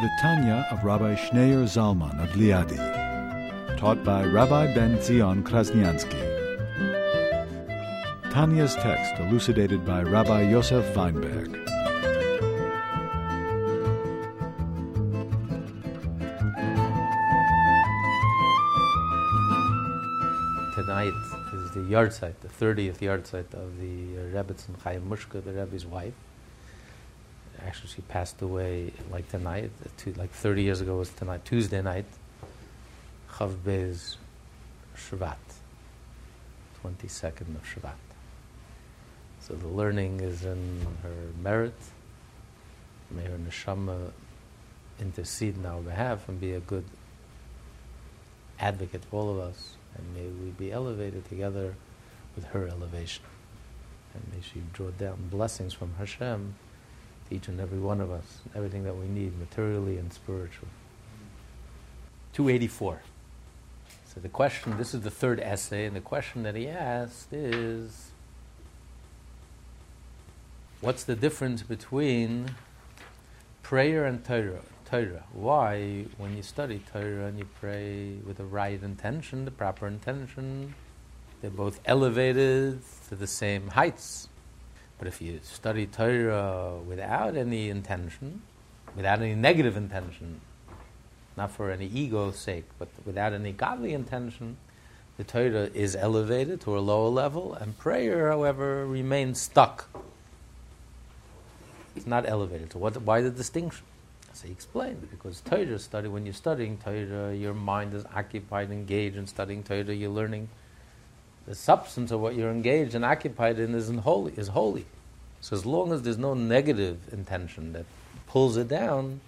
The Tanya of Rabbi Schneur Zalman of Liadi, taught by Rabbi Ben Zion Krasniansky. Tanya's text elucidated by Rabbi Yosef Weinberg. Tonight is the yahrzeit, the 30th yahrzeit of the Rebbetzin Chaya Mushka, the Rebbe's wife. Actually, she passed away like tonight, two, like 30 years ago was tonight, Tuesday night, Chaf Beis Shevat, 22nd of Shevat. So the learning is in her merit. May her neshama intercede on our behalf and be a good advocate for all of us. And may we be elevated together with her elevation. And may she draw down blessings from Hashem each and every one of us, everything that we need materially and spiritually. 284. So the question, this is the third essay, and the question that he asked is what's the difference between prayer and Torah? Torah. Why, when you study Torah and you pray with the right intention, the proper intention, they're both elevated to the same heights. But if you study Torah without any intention, without any negative intention, not for any ego's sake, but without any godly intention, the Torah is elevated to a lower level, and prayer, however, remains stuck. It's not elevated. So, what, why the distinction? So he explained because Torah study, when you're studying Torah, your mind is occupied, engaged in studying Torah, you're learning the substance of what you're engaged and occupied in is in holy is holy. So as long as there's no negative intention that pulls it down,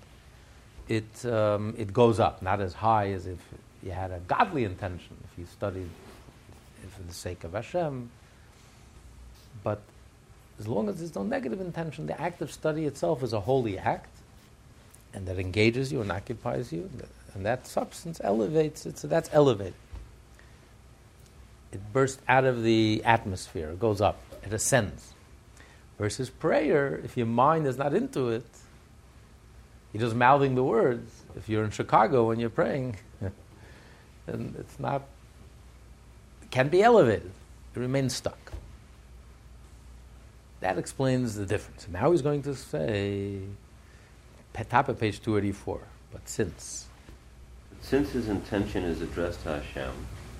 it um, it goes up, not as high as if you had a godly intention, if you studied for the sake of Hashem. But as long as there's no negative intention, the act of study itself is a holy act, and that engages you and occupies you, and that substance elevates it. So that's elevated. It bursts out of the atmosphere, it goes up, it ascends. Versus prayer, if your mind is not into it, you're just mouthing the words. If you're in Chicago and you're praying, then it's not, it can be elevated. It remains stuck. That explains the difference. Now he's going to say, top of page 284, but since. Since his intention is addressed to Hashem,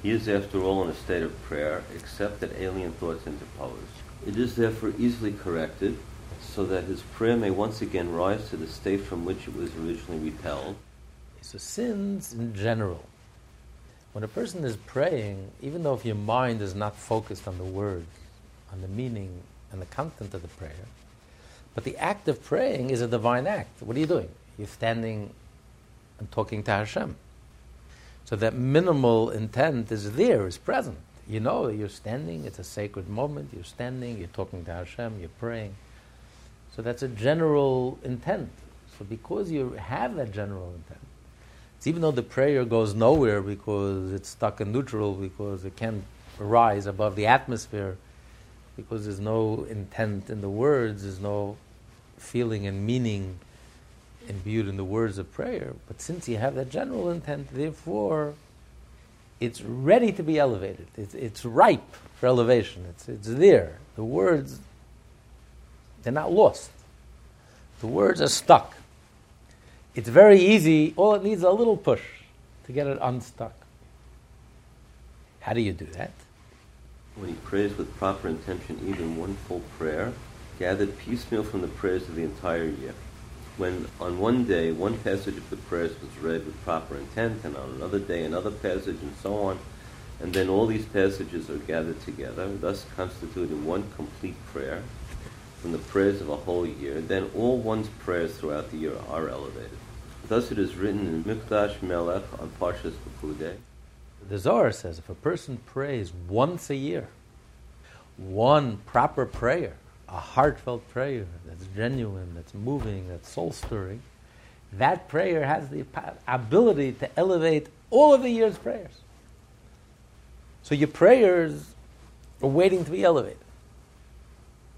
he is after all in a state of prayer, except that alien thoughts interpose. It is therefore easily corrected, so that his prayer may once again rise to the state from which it was originally repelled. So sins in general. When a person is praying, even though if your mind is not focused on the words, on the meaning and the content of the prayer, but the act of praying is a divine act. What are you doing? You're standing and talking to Hashem. So that minimal intent is there, is present. You know you're standing, it's a sacred moment, you're standing, you're talking to Hashem, you're praying. So that's a general intent. So because you have that general intent, even though the prayer goes nowhere because it's stuck in neutral, because it can't rise above the atmosphere, because there's no intent in the words, there's no feeling and meaning imbued in the words of prayer. But since you have that general intent, therefore, it's ready to be elevated. It's, it's ripe for elevation. It's, it's there. The words, they're not lost. The words are stuck. It's very easy. All it needs is a little push to get it unstuck. How do you do that? When he prays with proper intention, even one full prayer, gathered piecemeal from the prayers of the entire year. When on one day one passage of the prayers was read with proper intent, and on another day another passage, and so on, and then all these passages are gathered together, thus constituting one complete prayer from the prayers of a whole year, then all one's prayers throughout the year are elevated. Thus it is written in Mikdash Melech on Parshas Pekudei. The Zohar says if a person prays once a year, one proper prayer, a heartfelt prayer that's genuine, that's moving, that's soul stirring, that prayer has the ability to elevate all of the year's prayers. So your prayers are waiting to be elevated.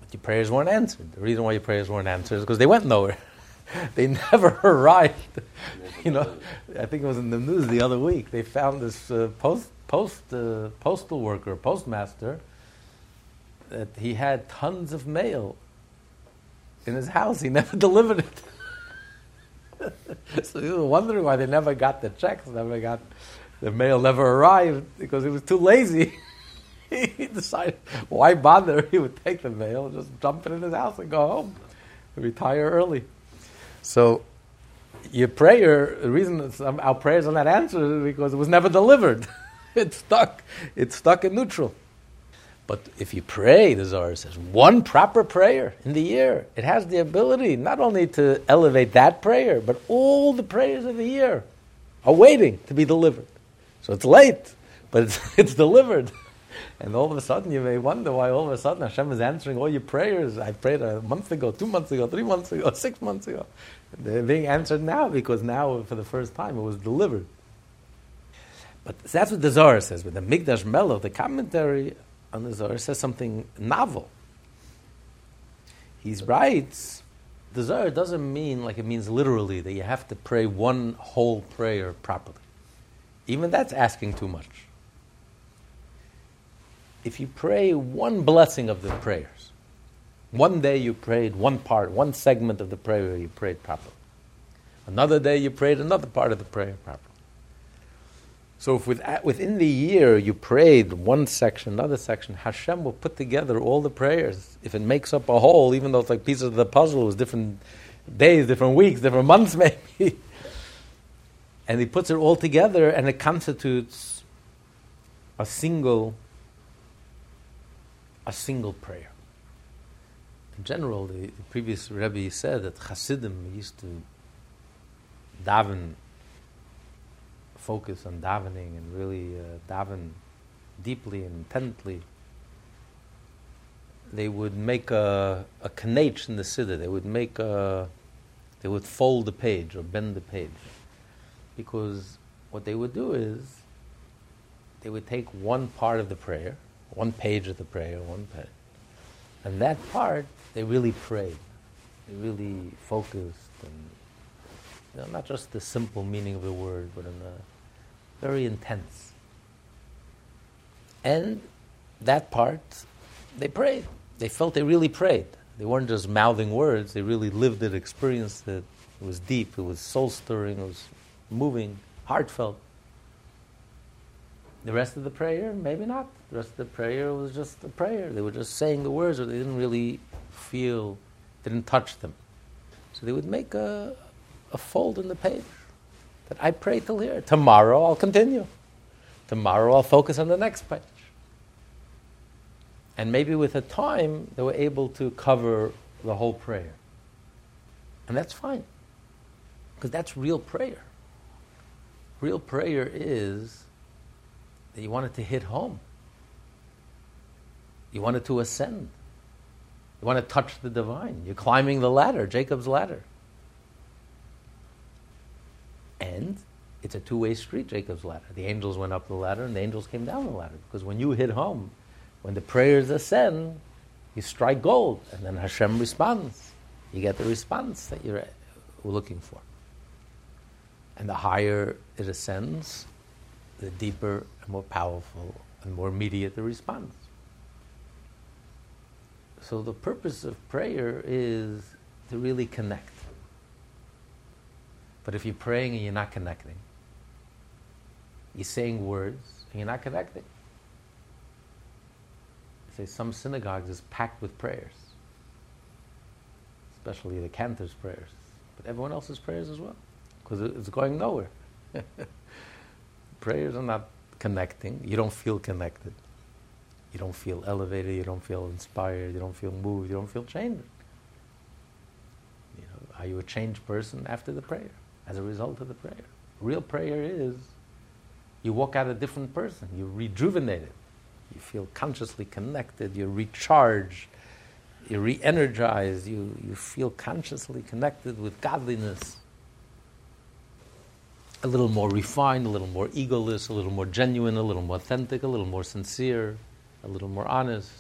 But your prayers weren't answered. The reason why your prayers weren't answered is because they went nowhere. they never arrived. you know, I think it was in the news the other week. They found this uh, post, post, uh, postal worker, postmaster, that he had tons of mail in his house. He never delivered it. so he was wondering why they never got the checks, never got the mail, never arrived because he was too lazy. he decided, why bother? He would take the mail, just dump it in his house, and go home, retire early. So your prayer, the reason our prayers are not answered is because it was never delivered. it's stuck. It's stuck in neutral. But if you pray, the Zohar says, one proper prayer in the year, it has the ability not only to elevate that prayer, but all the prayers of the year are waiting to be delivered. So it's late, but it's, it's delivered. And all of a sudden, you may wonder why all of a sudden Hashem is answering all your prayers. I prayed a month ago, two months ago, three months ago, six months ago. They're being answered now because now, for the first time, it was delivered. But that's what the Zohar says. But the Mikdash Melech, the commentary on the Zohar, says something novel. He writes, the Zohar doesn't mean like it means literally that you have to pray one whole prayer properly. Even that's asking too much if you pray one blessing of the prayers, one day you prayed one part, one segment of the prayer you prayed properly. Another day you prayed another part of the prayer properly. So if with, within the year you prayed one section, another section, Hashem will put together all the prayers. If it makes up a whole, even though it's like pieces of the puzzle, it's different days, different weeks, different months maybe. and he puts it all together and it constitutes a single a single prayer. In general, the, the previous Rebbe said that Hasidim used to daven, focus on davening and really uh, daven deeply and intently. They would make a, a kneitch in the siddur. They would make a, they would fold the page or bend the page. Because what they would do is they would take one part of the prayer one page of the prayer, one page. And that part, they really prayed. They really focused and you know, not just the simple meaning of the word, but in a very intense. And that part, they prayed. They felt they really prayed. They weren't just mouthing words, they really lived it, experienced it. It was deep, it was soul stirring, it was moving, heartfelt. The rest of the prayer, maybe not. The rest of the prayer was just a prayer. They were just saying the words, or they didn't really feel, didn't touch them. So they would make a, a fold in the page that I pray till here. Tomorrow I'll continue. Tomorrow I'll focus on the next page. And maybe with a time, they were able to cover the whole prayer. And that's fine. Because that's real prayer. Real prayer is that you wanted to hit home. You wanted to ascend. You want to touch the divine. You're climbing the ladder, Jacob's ladder. And it's a two way street, Jacob's ladder. The angels went up the ladder and the angels came down the ladder. Because when you hit home, when the prayers ascend, you strike gold, and then Hashem responds. You get the response that you're uh, looking for. And the higher it ascends, the deeper and more powerful and more immediate the response. So the purpose of prayer is to really connect. But if you're praying and you're not connecting, you're saying words and you're not connecting. say some synagogues is packed with prayers, especially the cantor's prayers, but everyone else's prayers as well, because it's going nowhere. prayers are not connecting. You don't feel connected. You don't feel elevated. You don't feel inspired. You don't feel moved. You don't feel changed. You know, are you a changed person after the prayer? As a result of the prayer. Real prayer is you walk out a different person, you're rejuvenated, you feel consciously connected, you're recharged, you're re energized, you, you feel consciously connected with godliness. A little more refined, a little more egoless, a little more genuine, a little more authentic, a little more sincere, a little more honest.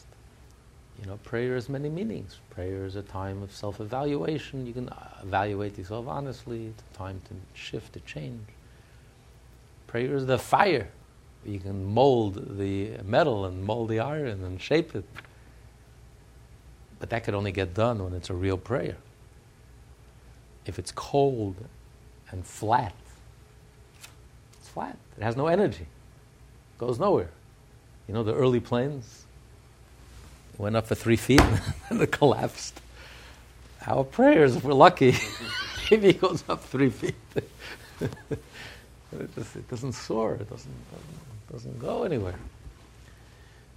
You know, prayer has many meanings. Prayer is a time of self evaluation. You can uh, evaluate yourself honestly. It's a time to shift, to change. Prayer is the fire. You can mold the metal and mold the iron and shape it. But that could only get done when it's a real prayer. If it's cold and flat, it's flat. It has no energy. It goes nowhere. You know the early planes? Went up for three feet and it collapsed. Our prayers, if we're lucky, maybe it goes up three feet. it, just, it doesn't soar, it doesn't, doesn't, doesn't go anywhere.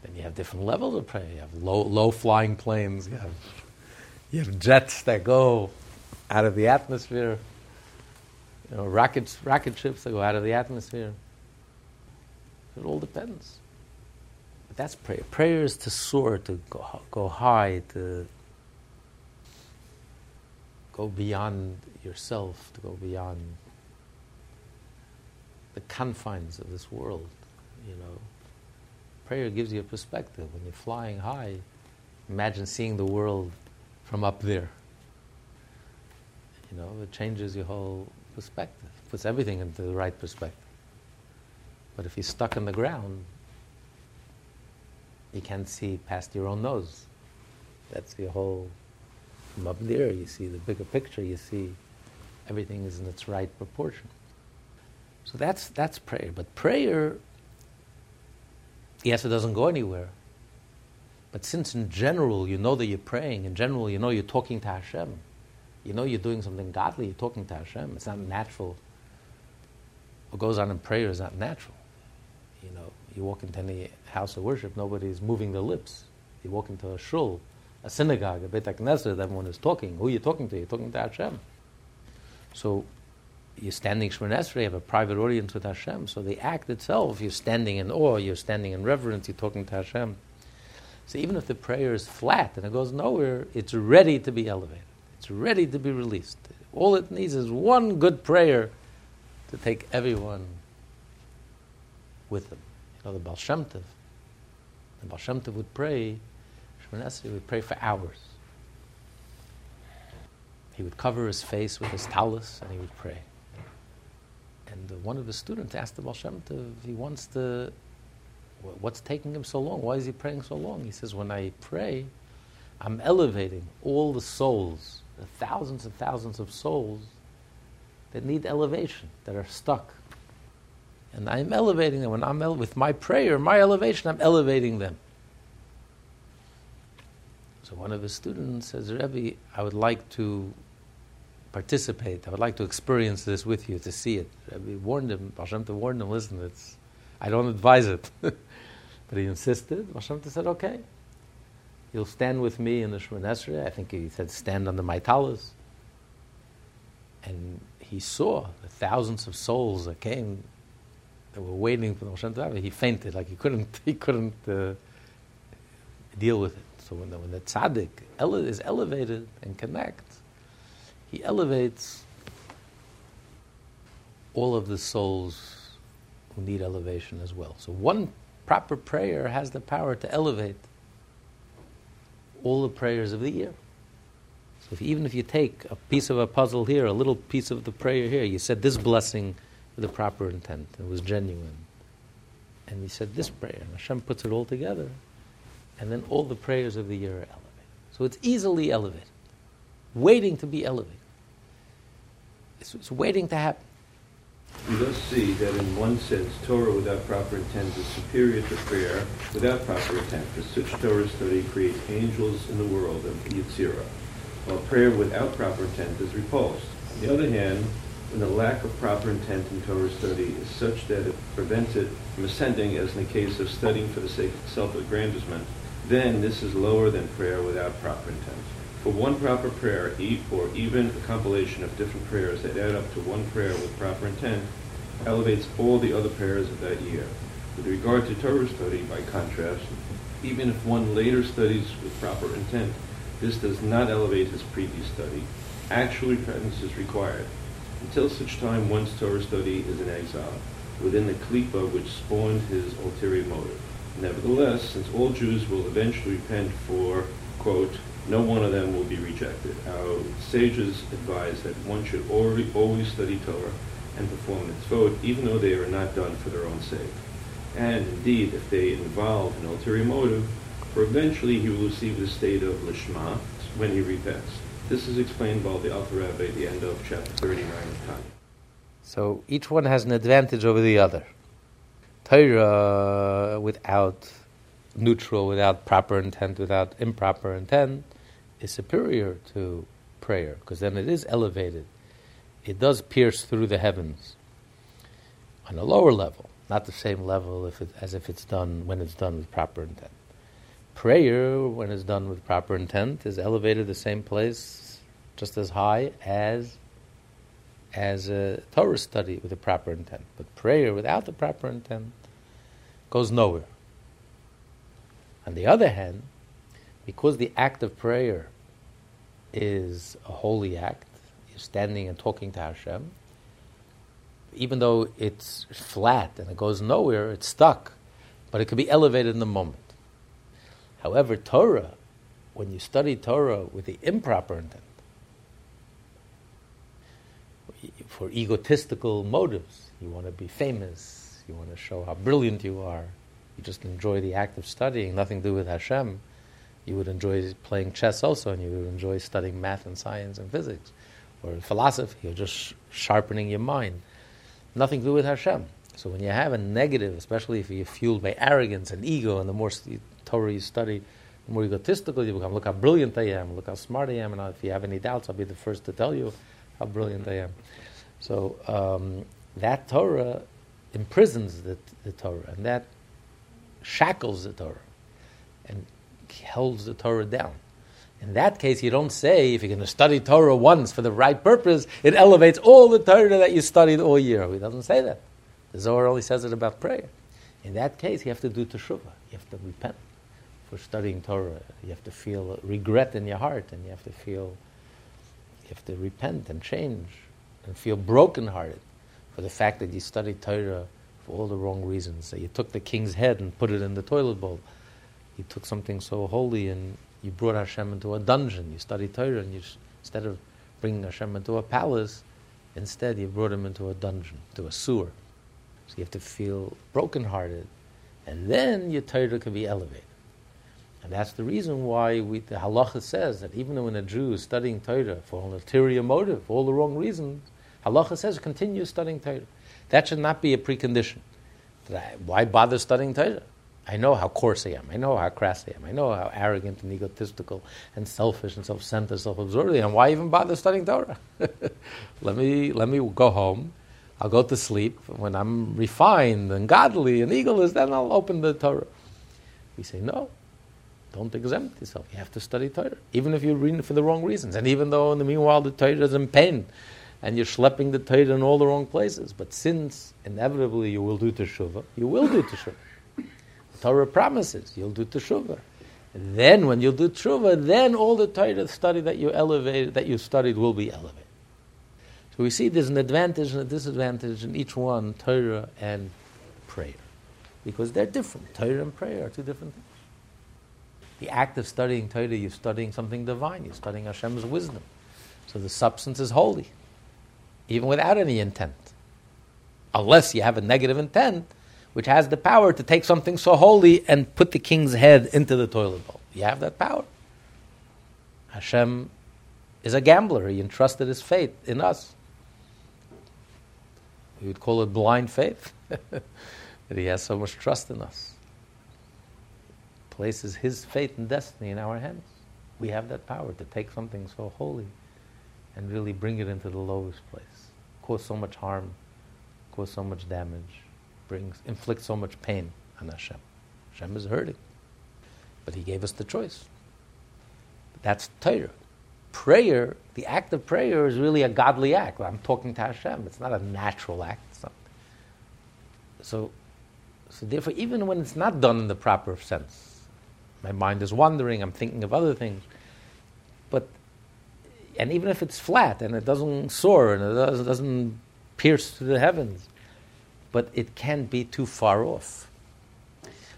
Then you have different levels of prayer. You have low, low flying planes, you have, you have jets that go out of the atmosphere, you know, rockets, rocket ships that go out of the atmosphere. It all depends. That's prayer. Prayer is to soar, to go, go high, to go beyond yourself, to go beyond the confines of this world, you know. Prayer gives you a perspective. When you're flying high, imagine seeing the world from up there. You know, it changes your whole perspective, puts everything into the right perspective. But if you're stuck on the ground, you can't see past your own nose. That's the whole. From up there, you see the bigger picture. You see everything is in its right proportion. So that's that's prayer. But prayer, yes, it doesn't go anywhere. But since in general you know that you're praying, in general you know you're talking to Hashem, you know you're doing something godly, you're talking to Hashem. It's not natural. What goes on in prayer is not natural. You walk into any house of worship, nobody's moving their lips. You walk into a shul, a synagogue, a Beit HaKnesset, everyone is talking. Who are you talking to? You're talking to Hashem. So you're standing Shemon you have a private audience with Hashem. So the act itself, you're standing in awe, you're standing in reverence, you're talking to Hashem. So even if the prayer is flat and it goes nowhere, it's ready to be elevated. It's ready to be released. All it needs is one good prayer to take everyone with them. Know, the Baal Shem Tov, the Baal Shem Tov would pray, Shemon would pray for hours. He would cover his face with his tallis and he would pray. And one of his students asked the Baal Shem Tov, he wants to, what's taking him so long? Why is he praying so long? He says, when I pray, I'm elevating all the souls, the thousands and thousands of souls that need elevation, that are stuck and I'm elevating them. When I'm ele- with my prayer, my elevation, I'm elevating them. So one of his students says, Rebbe, I would like to participate. I would like to experience this with you, to see it. Rebbe warned him, Hashem to warn him, listen, it's, I don't advise it. but he insisted. Hashem said, okay. You'll stand with me in the Shemoneh Esrei. I think he said, stand under my tallis. And he saw the thousands of souls that came that were waiting for the Moshe Rabbeinu, he fainted, like he couldn't, he couldn't uh, deal with it. So when the, when the tzaddik ele- is elevated and connects, he elevates all of the souls who need elevation as well. So one proper prayer has the power to elevate all the prayers of the year. So if, even if you take a piece of a puzzle here, a little piece of the prayer here, you said this blessing with a proper intent. It was genuine. And he said this prayer, and Hashem puts it all together, and then all the prayers of the year are elevated. So it's easily elevated, waiting to be elevated. It's, it's waiting to happen. We thus see that in one sense, Torah without proper intent is superior to prayer without proper intent, for such Torah study creates angels in the world of Yetzirah, while prayer without proper intent is repulsed. On the other hand, when the lack of proper intent in Torah study is such that it prevents it from ascending, as in the case of studying for the sake of self-aggrandizement, then this is lower than prayer without proper intent. For one proper prayer, or even a compilation of different prayers that add up to one prayer with proper intent, elevates all the other prayers of that year. With regard to Torah study, by contrast, even if one later studies with proper intent, this does not elevate his previous study. Actual repentance is required. Until such time one's Torah study is in exile, within the klipa which spawned his ulterior motive. Nevertheless, since all Jews will eventually repent for, quote, no one of them will be rejected. Our sages advise that one should already, always study Torah and perform its mitzvot, even though they are not done for their own sake. And indeed, if they involve an ulterior motive, for eventually he will receive the state of lishma when he repents. This is explained by the Rebbe at the end of chapter 39 of Tanya. So each one has an advantage over the other. Torah without neutral, without proper intent, without improper intent, is superior to prayer because then it is elevated. It does pierce through the heavens on a lower level, not the same level if it, as if it's done when it's done with proper intent. Prayer, when it's done with proper intent, is elevated the same place, just as high as as a Torah study with a proper intent. But prayer without the proper intent goes nowhere. On the other hand, because the act of prayer is a holy act, you're standing and talking to Hashem, even though it's flat and it goes nowhere, it's stuck, but it can be elevated in the moment. However, Torah, when you study Torah with the improper intent, for egotistical motives, you want to be famous, you want to show how brilliant you are, you just enjoy the act of studying, nothing to do with Hashem. You would enjoy playing chess also, and you would enjoy studying math and science and physics, or philosophy, or just sharpening your mind. Nothing to do with Hashem. So when you have a negative, especially if you're fueled by arrogance and ego, and the more Torah you study, the more egotistical you become. Look how brilliant I am. Look how smart I am. And if you have any doubts, I'll be the first to tell you how brilliant I am. So um, that Torah imprisons the, the Torah, and that shackles the Torah and holds the Torah down. In that case, you don't say, if you're going to study Torah once for the right purpose, it elevates all the Torah that you studied all year. He doesn't say that. The Zohar only says it about prayer. In that case, you have to do teshuvah. You have to repent for studying Torah. You have to feel regret in your heart, and you have to feel, you have to repent and change, and feel brokenhearted for the fact that you studied Torah for all the wrong reasons. So you took the king's head and put it in the toilet bowl. You took something so holy and you brought Hashem into a dungeon. You studied Torah and you, instead of bringing Hashem into a palace, instead you brought him into a dungeon, to a sewer. So you have to feel brokenhearted. And then your Torah can be elevated. And that's the reason why we, the halacha says that even when a Jew is studying Torah for an ulterior motive, for all the wrong reasons, halacha says continue studying Torah. That should not be a precondition. I, why bother studying Torah? I know how coarse I am. I know how crass I am. I know how arrogant and egotistical and selfish and self-centered, self-absorbed I am. Why even bother studying Torah? let me let me go home. I'll go to sleep. When I'm refined and godly and egoless, then I'll open the Torah. We say no. Don't exempt yourself. You have to study Torah, even if you're reading it for the wrong reasons, and even though in the meanwhile the Torah is in pain and you're schlepping the Torah in all the wrong places. But since inevitably you will do teshuvah, you will do teshuvah. The Torah promises you'll do teshuvah. And then when you'll do teshuvah, then all the Torah study that you elevated, that you studied, will be elevated. So we see there's an advantage and a disadvantage in each one, Torah and prayer, because they're different. Torah and prayer are two different things. The act of studying Torah, you're studying something divine. You're studying Hashem's wisdom. So the substance is holy even without any intent. Unless you have a negative intent, which has the power to take something so holy and put the king's head into the toilet bowl. You have that power. Hashem is a gambler. He entrusted his faith in us. We would call it blind faith. that he has so much trust in us. Places his fate and destiny in our hands. We have that power to take something so holy and really bring it into the lowest place cause so much harm, cause so much damage, brings, inflict so much pain on Hashem. Hashem is hurting. But He gave us the choice. That's Torah. prayer, the act of prayer is really a godly act. I'm talking to Hashem. It's not a natural act. So, so therefore, even when it's not done in the proper sense, my mind is wandering, I'm thinking of other things. But, and even if it's flat and it doesn't soar and it doesn't, pierce to the heavens, but it can't be too far off.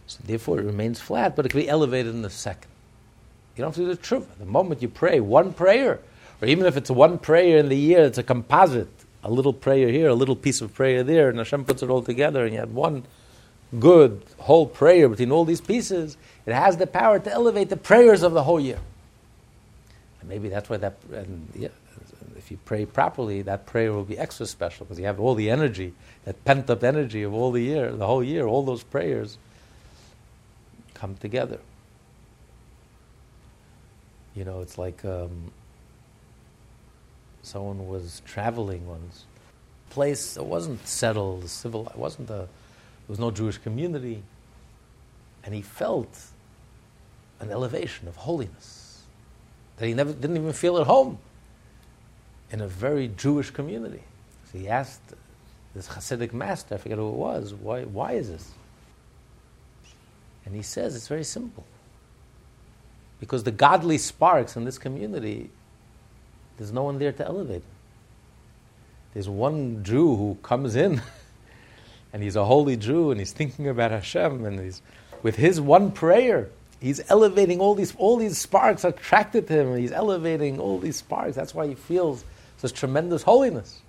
So therefore, it remains flat, but it can be elevated in a second. You don't have to do the truth. The moment you pray one prayer, or even if it's one prayer in the year, it's a composite a little prayer here, a little piece of prayer there, and Hashem puts it all together, and you have one good whole prayer between all these pieces, it has the power to elevate the prayers of the whole year. And maybe that's why that, and yeah, if you pray properly, that prayer will be extra special because you have all the energy, that pent up energy of all the year, the whole year, all those prayers come together. You know, it's like um, someone was traveling once, place that wasn't settled, civil, it wasn't a, was no Jewish community, and he felt an elevation of holiness that he never didn't even feel at home in a very Jewish community. So he asked this Hasidic master, I forget who it was, why, why is this? And he says it's very simple. Because the godly sparks in this community there's no one there to elevate him. There's one Jew who comes in, and he's a holy Jew, and he's thinking about Hashem, and he's with his one prayer, he's elevating all these all these sparks attracted to him, and he's elevating all these sparks. That's why he feels such tremendous holiness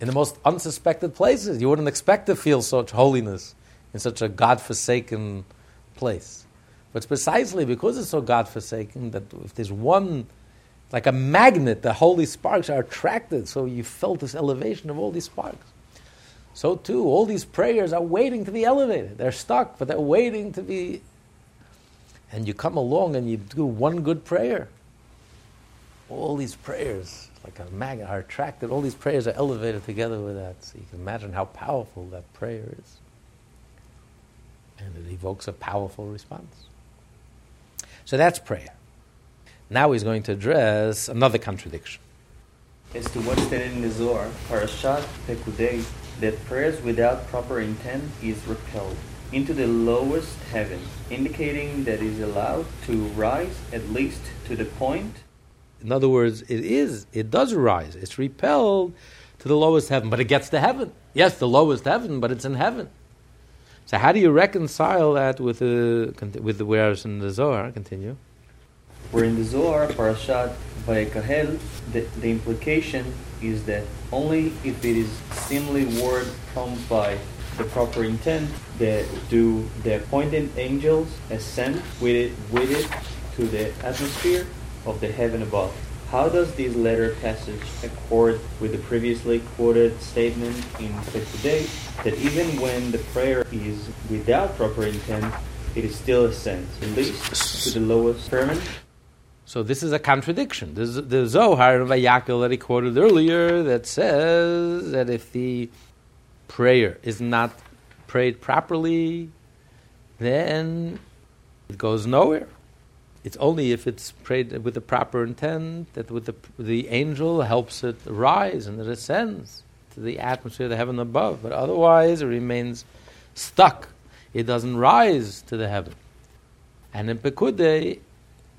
in the most unsuspected places. You wouldn't expect to feel such holiness in such a God-forsaken place. But it's precisely because it's so God-forsaken that if there's one like a magnet, the holy sparks are attracted. So you felt this elevation of all these sparks. So too, all these prayers are waiting to be elevated. They're stuck, but they're waiting to be. And you come along and you do one good prayer. All these prayers, like a magnet, are attracted. All these prayers are elevated together with that. So you can imagine how powerful that prayer is. And it evokes a powerful response. So that's prayer. Now he's going to address another contradiction. As to what's in the Zohar, Parashat Pekudei, that prayers without proper intent is repelled into the lowest heaven, indicating that it is allowed to rise at least to the point. In other words, it is, it does rise. It's repelled to the lowest heaven, but it gets to heaven. Yes, the lowest heaven, but it's in heaven. So how do you reconcile that with uh, the with the whereas in the Zohar? Continue where in the Zohar, Parashat Vayakhel, the, the implication is that only if it is seemingly word comes by the proper intent, that do the appointed angels ascend with it, with it to the atmosphere of the heaven above. How does this letter passage accord with the previously quoted statement in today that even when the prayer is without proper intent, it is still ascends, at least to the lowest firmament? So this is a contradiction. There's the Zohar of Vayakhel that he quoted earlier that says that if the prayer is not prayed properly, then it goes nowhere. It's only if it's prayed with the proper intent that with the, the angel helps it rise and it ascends to the atmosphere of the heaven above. But otherwise, it remains stuck. It doesn't rise to the heaven. And in Pekudei,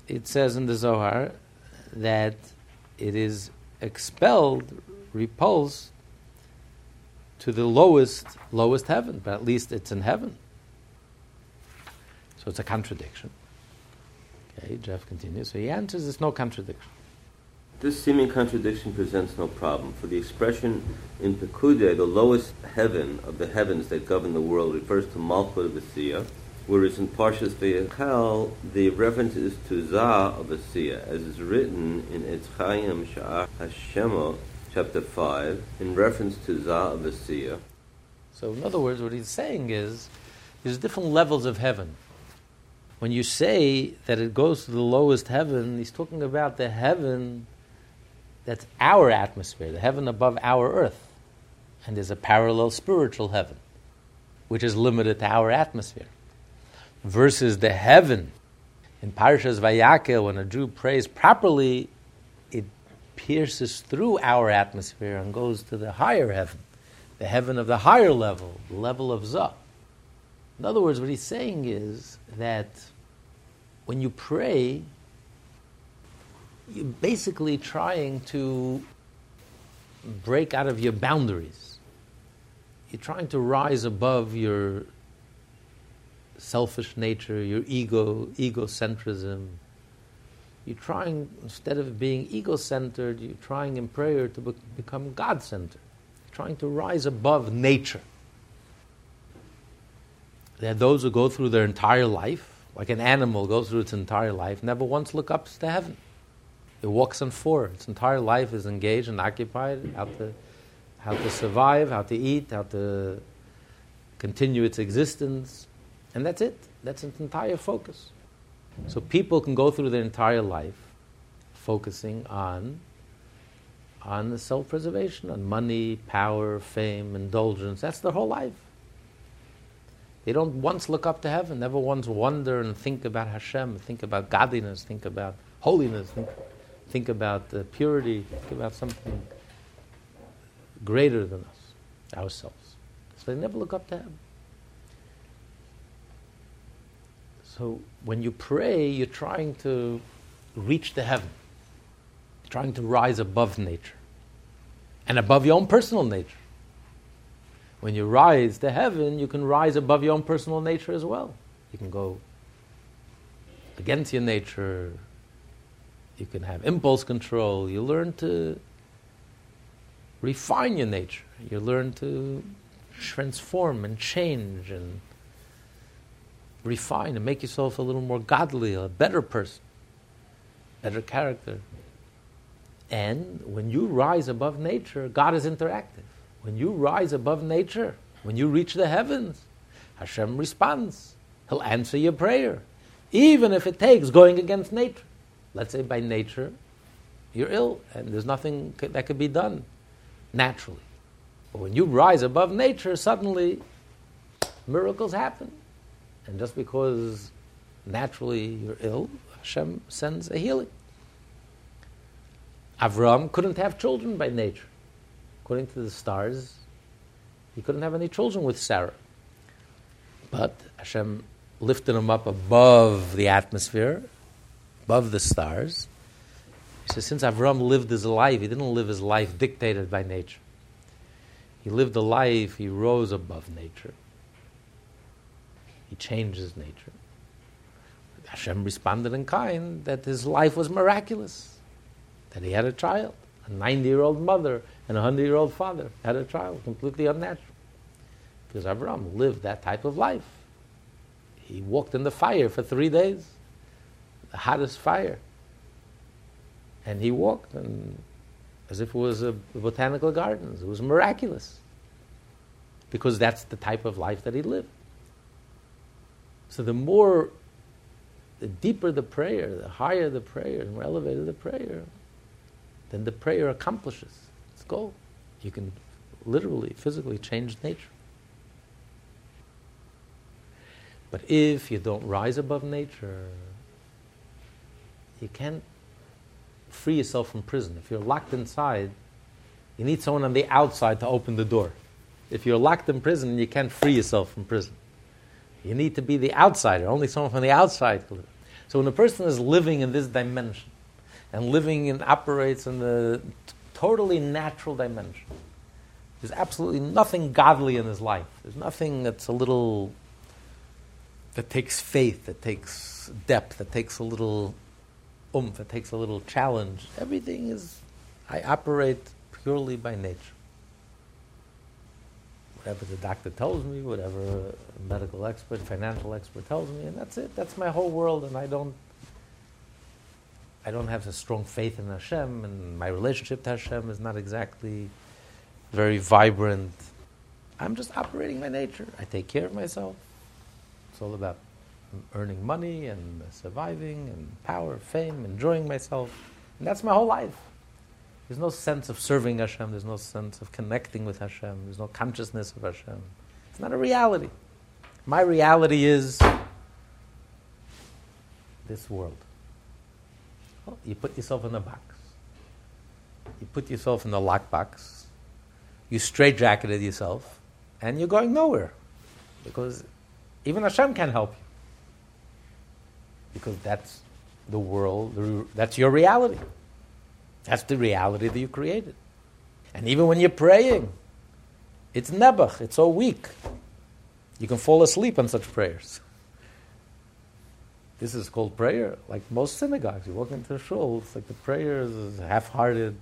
it says in the Zohar that it is expelled, repulsed to the lowest lowest heaven, but at least it's in heaven. So it's a contradiction. Okay, Jeff continues. So he answers there's no contradiction. This seeming contradiction presents no problem, for the expression in Pekudei, the lowest heaven of the heavens that govern the world, refers to Malchut of Asiya, whereas in Parshas Vayakhel, the reference is to Zah of Asiya, as is written in Etz Chaim Sha'ar Hashemo, chapter 5, in reference to Zah of Asiya. So, in other words, what he's saying is there's different levels of heaven. When you say that it goes to the lowest heaven, he's talking about the heaven that's our atmosphere, the heaven above our earth. And there's a parallel spiritual heaven, which is limited to our atmosphere versus the heaven in Parshas Vayakhel, when a Jew prays properly, it pierces through our atmosphere and goes to the higher heaven, the heaven of the higher level, the level of Zah. In other words, what he's saying is that when you pray, you're basically trying to break out of your boundaries. You're trying to rise above your selfish nature, your ego, egocentrism. You're trying, instead of being ego centered, you're trying in prayer to be- become God centered. Trying to rise above nature. There are those who go through their entire life, like an animal goes through its entire life, never once look up to heaven. It walks on four. Its entire life is engaged and occupied how to, how to survive, how to eat, how to continue its existence. And that's it. That's its entire focus. So people can go through their entire life focusing on, on the self preservation, on money, power, fame, indulgence. That's their whole life. They don't once look up to heaven, never once wonder and think about Hashem, think about godliness, think about holiness, think, think about uh, purity, think about something greater than us, ourselves. So they never look up to heaven. So when you pray, you're trying to reach the heaven, you're trying to rise above nature and above your own personal nature. When you rise to heaven, you can rise above your own personal nature as well. You can go against your nature. You can have impulse control. You learn to refine your nature. You learn to transform and change and refine and make yourself a little more godly, a better person, better character. And when you rise above nature, God is interactive. When you rise above nature, when you reach the heavens, Hashem responds. He'll answer your prayer, even if it takes going against nature. Let's say by nature, you're ill and there's nothing that could be done naturally. But when you rise above nature, suddenly miracles happen. And just because naturally you're ill, Hashem sends a healing. Avram couldn't have children by nature according to the stars, he couldn't have any children with Sarah. But Hashem lifted him up above the atmosphere, above the stars. He says, since Avram lived his life, he didn't live his life dictated by nature. He lived a life, he rose above nature. Changed his nature. Hashem responded in kind that his life was miraculous, that he had a child, a 90 year old mother and a hundred year old father had a child, completely unnatural. Because Abraham lived that type of life. He walked in the fire for three days, the hottest fire. And he walked and as if it was a botanical gardens. It was miraculous. Because that's the type of life that he lived. So the more, the deeper the prayer, the higher the prayer, the more elevated the prayer, then the prayer accomplishes its goal. You can literally, physically change nature. But if you don't rise above nature, you can't free yourself from prison. If you're locked inside, you need someone on the outside to open the door. If you're locked in prison, you can't free yourself from prison. You need to be the outsider. Only someone from the outside can live. So when a person is living in this dimension and living and operates in the totally natural dimension. There's absolutely nothing godly in his life. There's nothing that's a little, that takes faith, that takes depth, that takes a little oomph, that takes a little challenge. Everything is, I operate purely by nature. Whatever the doctor tells me, whatever medical expert, financial expert tells me, and that's it. That's my whole world, and I don't I don't have a strong faith in Hashem, and my relationship to Hashem is not exactly very vibrant. I'm just operating my nature. I take care of myself. It's all about earning money and surviving and power, fame, enjoying myself. And that's my whole life. There's no sense of serving Hashem. There's no sense of connecting with Hashem. There's no consciousness of Hashem. It's not a reality. My reality is this world. Well, you put yourself in a box. You put yourself in a lockbox, you straitjacketed yourself, and you're going nowhere. Because even Hashem can't help you. Because that's the world, that's your reality. That's the reality that you created. And even when you're praying, it's nebuch, it's so weak. You can fall asleep on such prayers. This is called prayer. Like most synagogues, you walk into a shul, it's like the prayer is half-hearted,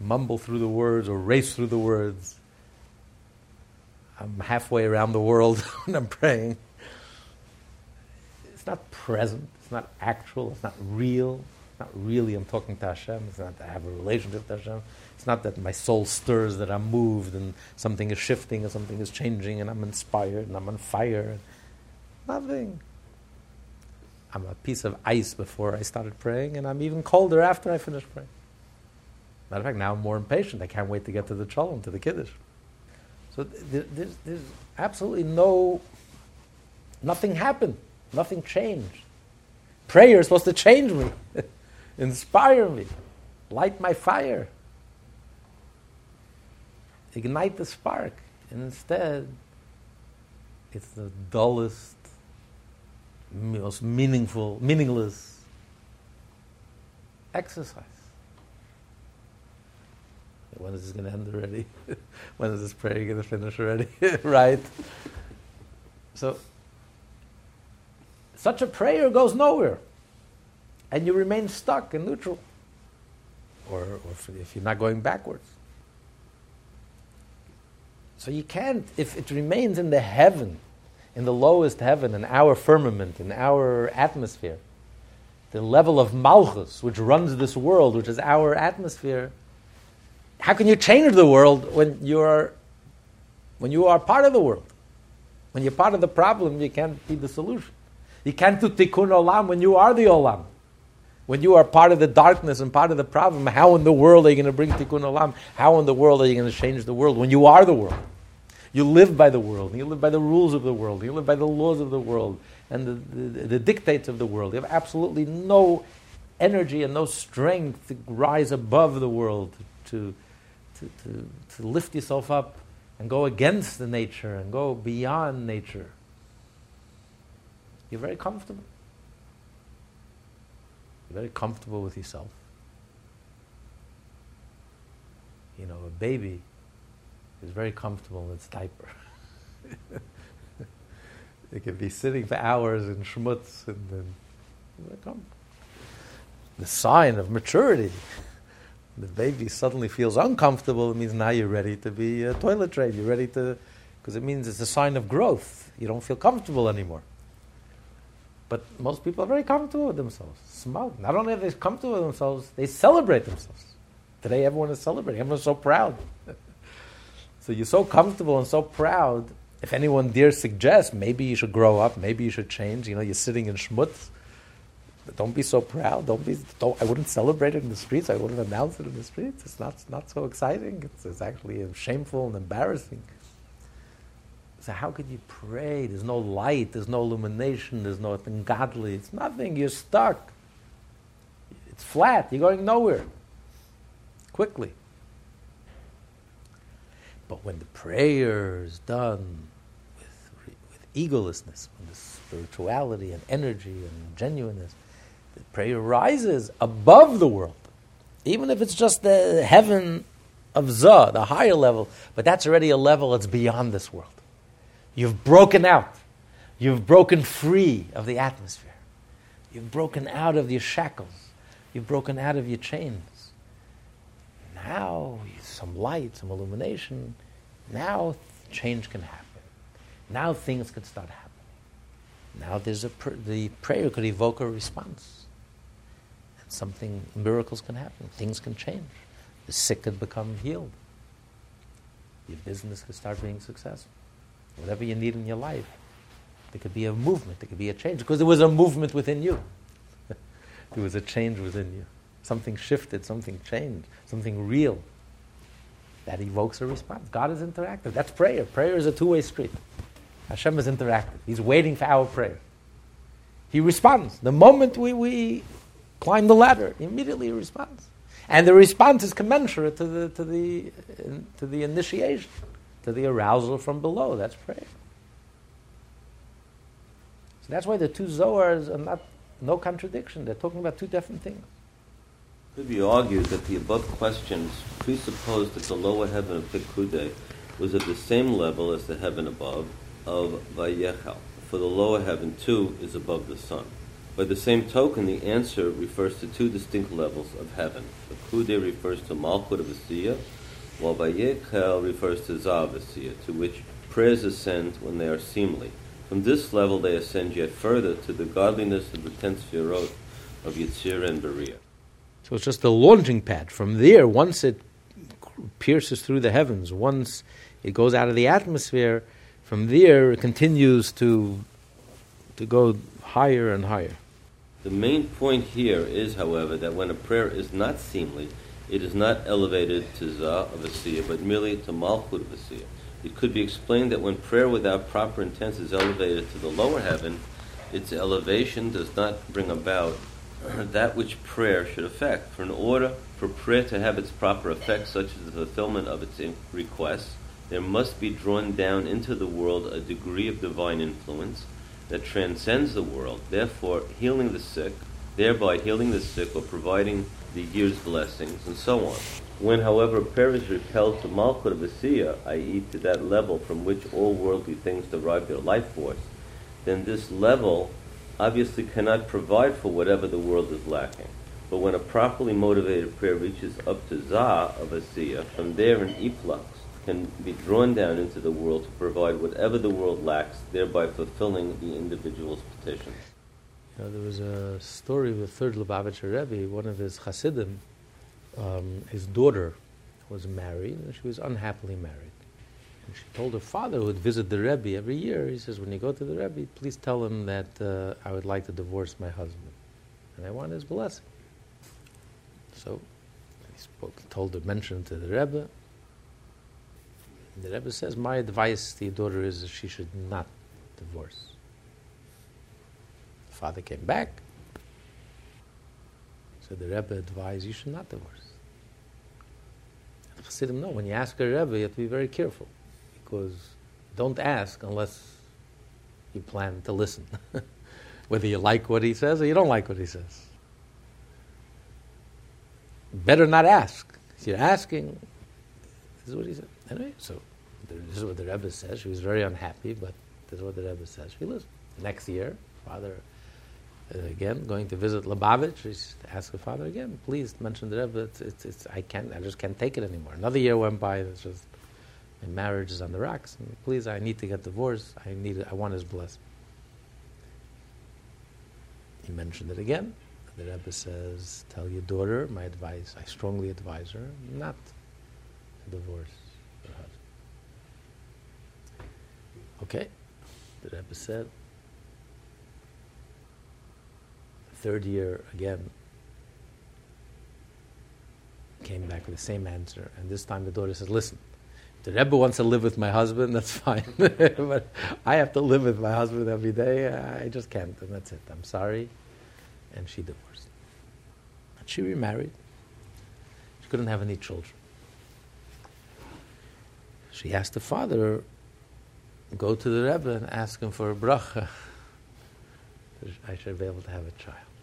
mumble through the words or race through the words. I'm halfway around the world when I'm praying. It's not present. It's not actual. It's not real. Not really I'm talking to Hashem. It's not that I have a relationship to Hashem. It's not that my soul stirs, that I'm moved, and something is shifting, and something is changing, and I'm inspired, and I'm on fire. Nothing. I'm a piece of ice before I started praying, and I'm even colder after I finish praying. Matter of fact, now I'm more impatient. I can't wait to get to the Shalom, to the Kiddush. So there's, there's absolutely no, nothing happened. Nothing changed. Prayer is supposed to change me, inspire me, light my fire, ignite the spark. And instead, it's the dullest, most meaningful, meaningless exercise. When is this going to end already? when is this prayer going to finish already? right? So, such a prayer goes nowhere. And you remain stuck in neutral. Or, or if you're not going backwards. So you can't, if it remains in the heaven, in the lowest heaven, in our firmament, in our atmosphere, the level of malchus, which runs this world, which is our atmosphere, how can you change the world when you are, when you are part of the world? When you're part of the problem, you can't be the solution. You can't do tikkun olam when you are the olam. When you are part of the darkness and part of the problem, how in the world are you going to bring tikkun olam? How in the world are you going to change the world when you are the world? You live by the world. You live by the rules of the world. You live by the laws of the world and the, the, the dictates of the world. You have absolutely no energy and no strength to rise above the world, to, to, to, to lift yourself up and go against the nature and go beyond nature. You're very comfortable. Very comfortable with yourself. You know, a baby is very comfortable in its diaper. it can be sitting for hours in schmutz and then the sign of maturity. The baby suddenly feels uncomfortable. It means now you're ready to be a toilet trained. You're ready to, because it means it's a sign of growth. You don't feel comfortable anymore. But most people are very comfortable with themselves. Smug. Not only are they comfortable with themselves, they celebrate themselves. Today, everyone is celebrating. Everyone's so proud. so you're so comfortable and so proud. If anyone dares suggest, maybe you should grow up, maybe you should change. You know, you're sitting in schmutz. Don't be so proud. Don't be. Don't, I wouldn't celebrate it in the streets. I wouldn't announce it in the streets. It's not not so exciting. It's, it's actually shameful and embarrassing. So how could you pray? There's no light, there's no illumination, there's nothing godly. It's nothing. You're stuck. It's flat. You're going nowhere. Quickly. But when the prayer is done with, with egolessness, with spirituality and energy and genuineness, the prayer rises above the world. Even if it's just the heaven of Zah, the higher level, but that's already a level that's beyond this world. You've broken out. You've broken free of the atmosphere. You've broken out of your shackles. You've broken out of your chains. Now, some light, some illumination. Now, change can happen. Now, things can start happening. Now, there's a pr- the prayer could evoke a response. And something, miracles can happen. Things can change. The sick can become healed. Your business can start being successful whatever you need in your life. There could be a movement, there could be a change, because there was a movement within you. there was a change within you. Something shifted, something changed, something real. That evokes a response. God is interactive. That's prayer. Prayer is a two way street. Hashem is interactive. He's waiting for our prayer. He responds. The moment we, we climb the ladder, immediately he responds. And the response is commensurate to the, to the, uh, to the initiation, to the arousal from below. That's prayer. So that's why the two Zohars are not, no contradiction. They're talking about two different things. Could be argued that the above questions presuppose that the lower heaven of Pekude was at the same level as the heaven above of Vayakhel, for the lower heaven too is above the sun. By the same token, the answer refers to two distinct levels of heaven. Pekude refers to Malchut of Asiya, while Vayakhel refers to Zah of Asiya, to which prayers ascend when they are seemly. From this level, they ascend yet further to the godliness of the ten sefirot of Yetzirah and Beriah. So it's just a launching pad. From there, once it pierces through the heavens, once it goes out of the atmosphere, from there it continues to, to go higher and higher. The main point here is, however, that when a prayer is not seemly, it is not elevated to Zah of Asiya, but merely to Malchut of Asiya. It could be explained that when prayer without proper intent is elevated to the lower heaven, its elevation does not bring about that which prayer should affect. For in order for prayer to have its proper effect, such as the fulfillment of its requests, there must be drawn down into the world a degree of divine influence that transcends the world, therefore healing the sick, thereby healing the sick or providing the year's blessings, and so on. When, however, prayer is repelled to Malchut of Asiya, i.e., to that level from which all worldly things derive their life force, then this level obviously cannot provide for whatever the world is lacking. But when a properly motivated prayer reaches up to Zah of Asiya, from there an efflux can be drawn down into the world to provide whatever the world lacks, thereby fulfilling the individual's petition. Know, there was a story of the third Lubavitcher Rebbe, one of his Hasidim, um, his daughter was married, and she was unhappily married. And she told her father, who would visit the Rebbe every year, he says, when you go to the Rebbe, please tell him that uh, I would like to divorce my husband. And I want his blessing. So he spoke, told her, mentioned to the Rebbe. And the Rebbe says, my advice to your daughter is that she should not divorce. The father came back. So the Rebbe advised, you should not divorce. And Chassidim know, when you ask a Rebbe, you have to be very careful because don't ask unless you plan to listen. Whether you like what he says or you don't like what he says. Better not ask. If you're asking, this is what he said. Anyway, so this is what the Rebbe says. She was very unhappy, but this is what the Rebbe says. She listened. Next year, father uh, again going to visit Lubavitch. She's ask her father again, please mention the Rebbe. It's, it's, it's, I can't, I just can't take it anymore. Another year went by. It's just my marriage is on the rocks. And please, I need to get divorced. I need, I want His blessing. He mentioned it again. The Rebbe says, "Tell your daughter my advice. I strongly advise her not to divorce her husband." Okay, the Rebbe said. Third year again came back with the same answer, and this time the daughter says, "Listen, the Rebbe wants to live with my husband, that's fine. but I have to live with my husband every day. I just can't, and that's it. I'm sorry. And she divorced. And she remarried. She couldn't have any children. She asked the father, go to the Rebbe and ask him for a bracha. I should be able to have a child.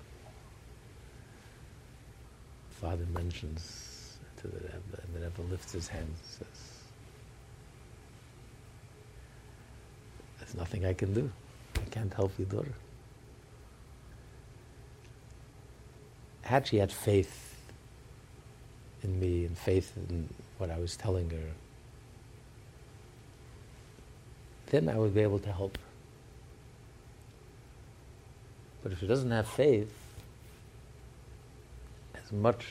The father mentions to the Rebbe, and the Rebbe lifts his hands and says, There's nothing I can do. I can't help your daughter. Had she had faith in me and faith in what I was telling her, then I would be able to help her. But if she doesn't have faith, much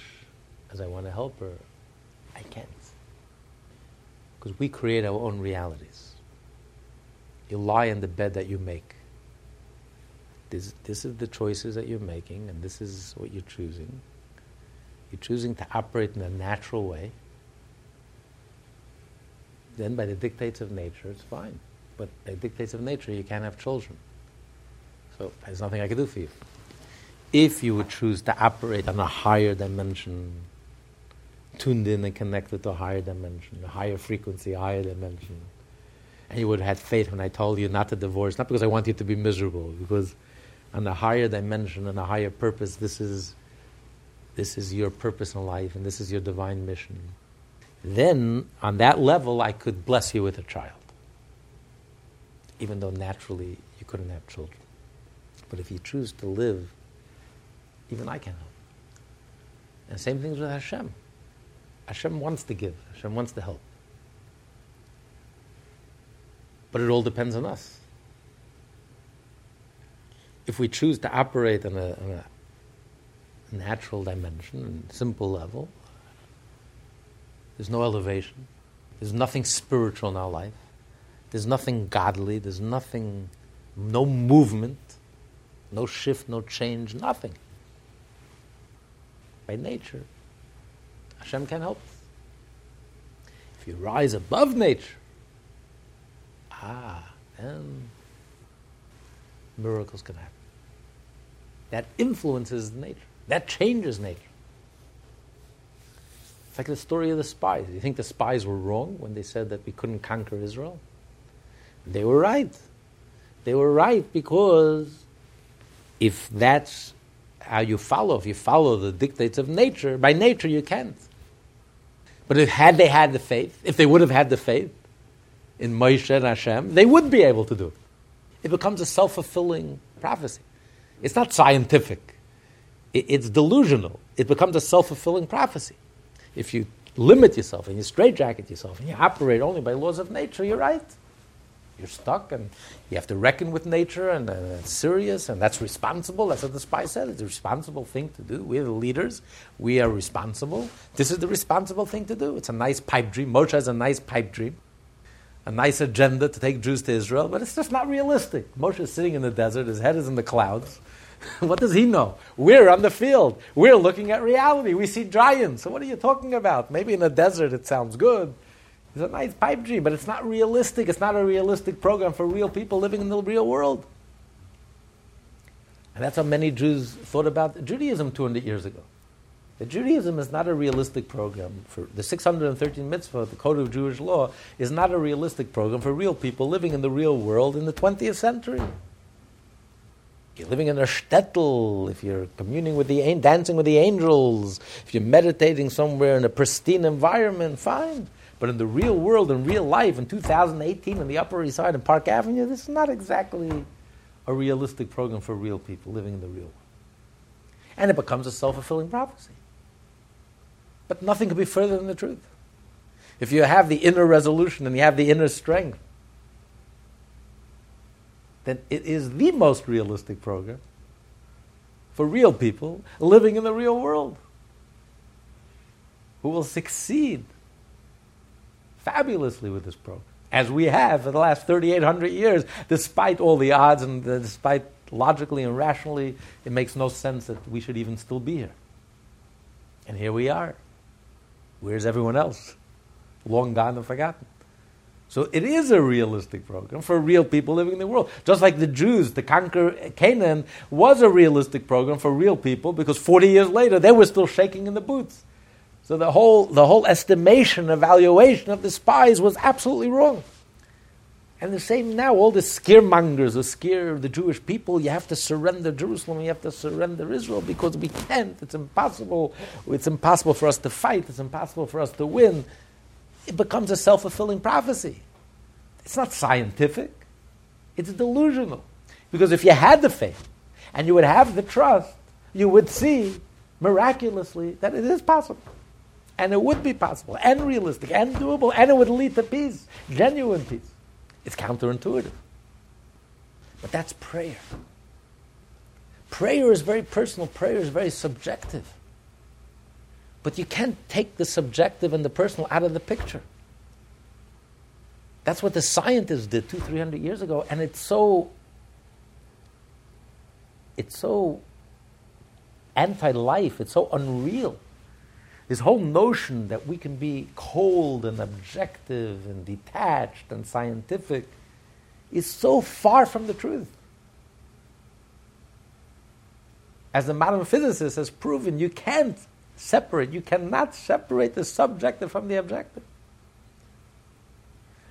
as I want to help her, I can't. Because we create our own realities. You lie in the bed that you make. This, this is the choices that you're making, and this is what you're choosing. You're choosing to operate in a natural way. Then, by the dictates of nature, it's fine. But by the dictates of nature, you can't have children. So there's nothing I can do for you. If you would choose to operate on a higher dimension, tuned in and connected to a higher dimension, a higher frequency, a higher dimension. And you would have had faith when I told you not to divorce, not because I want you to be miserable, because on a higher dimension and a higher purpose, this is, this is your purpose in life and this is your divine mission. Then, on that level, I could bless you with a child, even though naturally you couldn't have children. But if you choose to live, even I can help. And same things with Hashem. Hashem wants to give, Hashem wants to help. But it all depends on us. If we choose to operate on a, a natural dimension, simple level, there's no elevation, there's nothing spiritual in our life, there's nothing godly, there's nothing, no movement, no shift, no change, nothing. By nature, Hashem can help. If you rise above nature, ah, then miracles can happen. That influences nature. That changes nature. It's like the story of the spies. You think the spies were wrong when they said that we couldn't conquer Israel? They were right. They were right because if that's how you follow, if you follow the dictates of nature, by nature you can't. But if had they had the faith, if they would have had the faith in Moshe and Hashem, they would be able to do it. It becomes a self fulfilling prophecy. It's not scientific, it's delusional. It becomes a self fulfilling prophecy. If you limit yourself and you straitjacket yourself and you operate only by laws of nature, you're right. You're stuck, and you have to reckon with nature, and uh, it's serious, and that's responsible. That's what the spy said. It's a responsible thing to do. We're the leaders. We are responsible. This is the responsible thing to do. It's a nice pipe dream. Moshe has a nice pipe dream, a nice agenda to take Jews to Israel, but it's just not realistic. Moshe is sitting in the desert. His head is in the clouds. what does he know? We're on the field. We're looking at reality. We see giants. So what are you talking about? Maybe in the desert it sounds good. It's a nice pipe dream, but it's not realistic. It's not a realistic program for real people living in the real world. And that's how many Jews thought about Judaism 200 years ago. That Judaism is not a realistic program for the 613 mitzvah, the code of Jewish law, is not a realistic program for real people living in the real world in the 20th century. If you're living in a shtetl, if you're communing with the dancing with the angels, if you're meditating somewhere in a pristine environment, fine. But in the real world, in real life, in 2018, on the Upper East Side in Park Avenue, this is not exactly a realistic program for real people living in the real world. And it becomes a self fulfilling prophecy. But nothing could be further than the truth. If you have the inner resolution and you have the inner strength, then it is the most realistic program for real people living in the real world who will succeed fabulously with this program, as we have for the last 3,800 years, despite all the odds and despite logically and rationally, it makes no sense that we should even still be here. And here we are. Where's everyone else? Long gone and forgotten. So it is a realistic program for real people living in the world. Just like the Jews to conquer Canaan was a realistic program for real people because 40 years later they were still shaking in the boots. So the whole, the whole estimation, evaluation of the spies was absolutely wrong. And the same now, all the scaremongers who scare the Jewish people, you have to surrender Jerusalem, you have to surrender Israel because we can't, it's impossible, it's impossible for us to fight, it's impossible for us to win. It becomes a self fulfilling prophecy. It's not scientific, it's delusional. Because if you had the faith and you would have the trust, you would see miraculously that it is possible. And it would be possible, and realistic, and doable, and it would lead to peace, genuine peace. It's counterintuitive. But that's prayer. Prayer is very personal, prayer is very subjective. But you can't take the subjective and the personal out of the picture. That's what the scientists did two, three hundred years ago, and it's so it's so anti-life, it's so unreal. This whole notion that we can be cold and objective and detached and scientific is so far from the truth. As the modern physicist has proven, you can't separate. You cannot separate the subjective from the objective.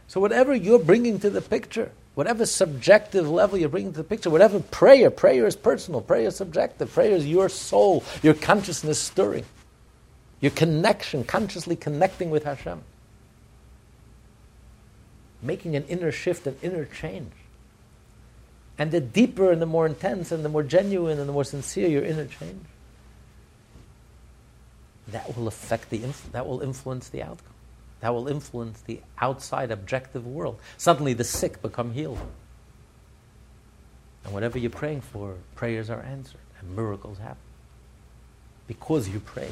So whatever you're bringing to the picture, whatever subjective level you're bringing to the picture, whatever prayer, prayer is personal, prayer is subjective, prayer is your soul, your consciousness stirring, your connection, consciously connecting with Hashem, making an inner shift, an inner change. And the deeper and the more intense and the more genuine and the more sincere your inner change, that will affect the inf- that will influence the outcome. That will influence the outside objective world. Suddenly the sick become healed. And whatever you're praying for, prayers are answered and miracles happen. Because you pray.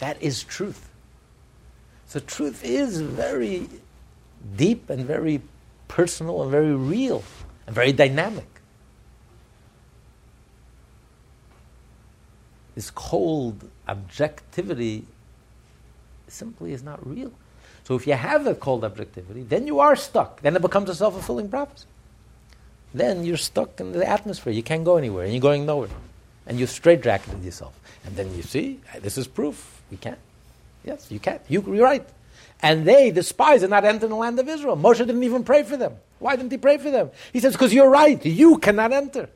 That is truth. So truth is very deep and very personal and very real and very dynamic. This cold objectivity simply is not real. So if you have a cold objectivity, then you are stuck. Then it becomes a self fulfilling prophecy. Then you're stuck in the atmosphere. You can't go anywhere, and you're going nowhere. And you straight jacketed yourself. And then you see, this is proof. We can't. Yes, you can't. You, you're right. And they, the spies, did not enter the land of Israel. Moshe didn't even pray for them. Why didn't he pray for them? He says, because you're right. You cannot enter.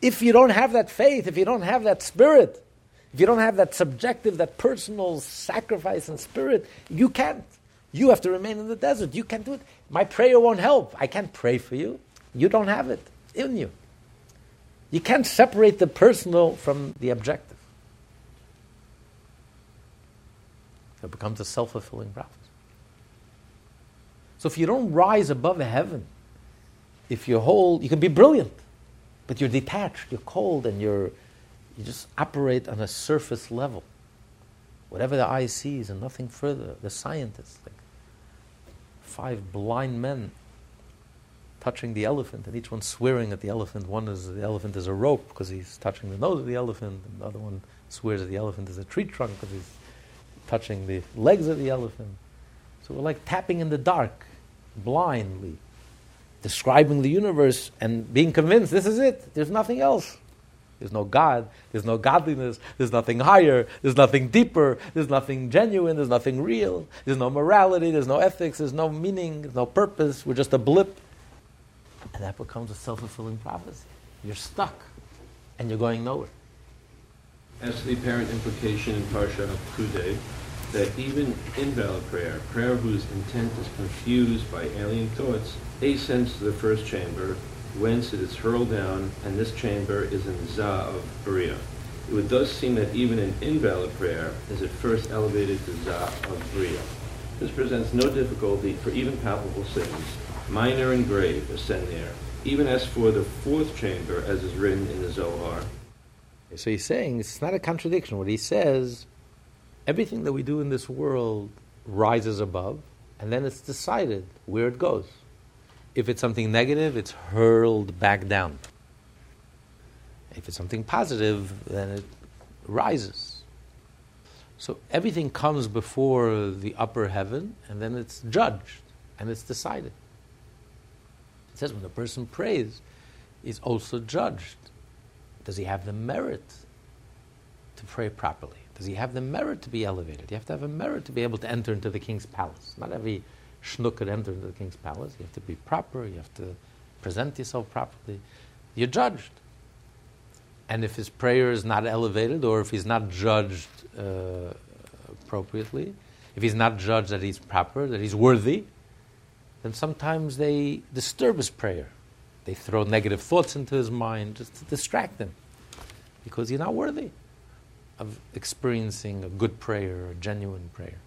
If you don't have that faith, if you don't have that spirit, if you don't have that subjective, that personal sacrifice and spirit, you can't. You have to remain in the desert. You can't do it. My prayer won't help. I can't pray for you. You don't have it in you. You can't separate the personal from the objective. It becomes a self fulfilling prophecy. So if you don't rise above heaven, if you hold, you can be brilliant, but you're detached, you're cold, and you're you just operate on a surface level. Whatever the eye sees and nothing further. The scientists, like five blind men touching the elephant, and each one swearing at the elephant. One is the elephant is a rope because he's touching the nose of the elephant, and the other one swears that the elephant is a tree trunk because he's touching the legs of the elephant. So we're like tapping in the dark, blindly, describing the universe and being convinced this is it, there's nothing else. There's no God. There's no godliness. There's nothing higher. There's nothing deeper. There's nothing genuine. There's nothing real. There's no morality. There's no ethics. There's no meaning. There's no purpose. We're just a blip. And that becomes a self fulfilling prophecy. You're stuck and you're going nowhere. As the apparent implication in Parsha Pekudei, that even invalid prayer, prayer whose intent is confused by alien thoughts, ascends to the first chamber whence it is hurled down, and this chamber is in Za of Beriah. It would thus seem that even an invalid prayer is at first elevated to Za of Beriah. This presents no difficulty for even palpable sins. Minor and grave ascend there. Even as for the fourth chamber, as is written in the Zohar. So he's saying it's not a contradiction. What he says, everything that we do in this world rises above, and then it's decided where it goes. If it's something negative, it's hurled back down. If it's something positive, then it rises. So everything comes before the upper heaven, and then it's judged and it's decided. It says when a person prays, is also judged. Does he have the merit to pray properly? He have the merit to be elevated? You have to have a merit to be able to enter into the king's palace. Not every schnook could enter into the king's palace. You have to be proper, you have to present yourself properly. You're judged. And if his prayer is not elevated, or if he's not judged uh, appropriately, if he's not judged that he's proper, that he's worthy, then sometimes they disturb his prayer. They throw negative thoughts into his mind just to distract him because he's not worthy of experiencing a good prayer, a genuine prayer.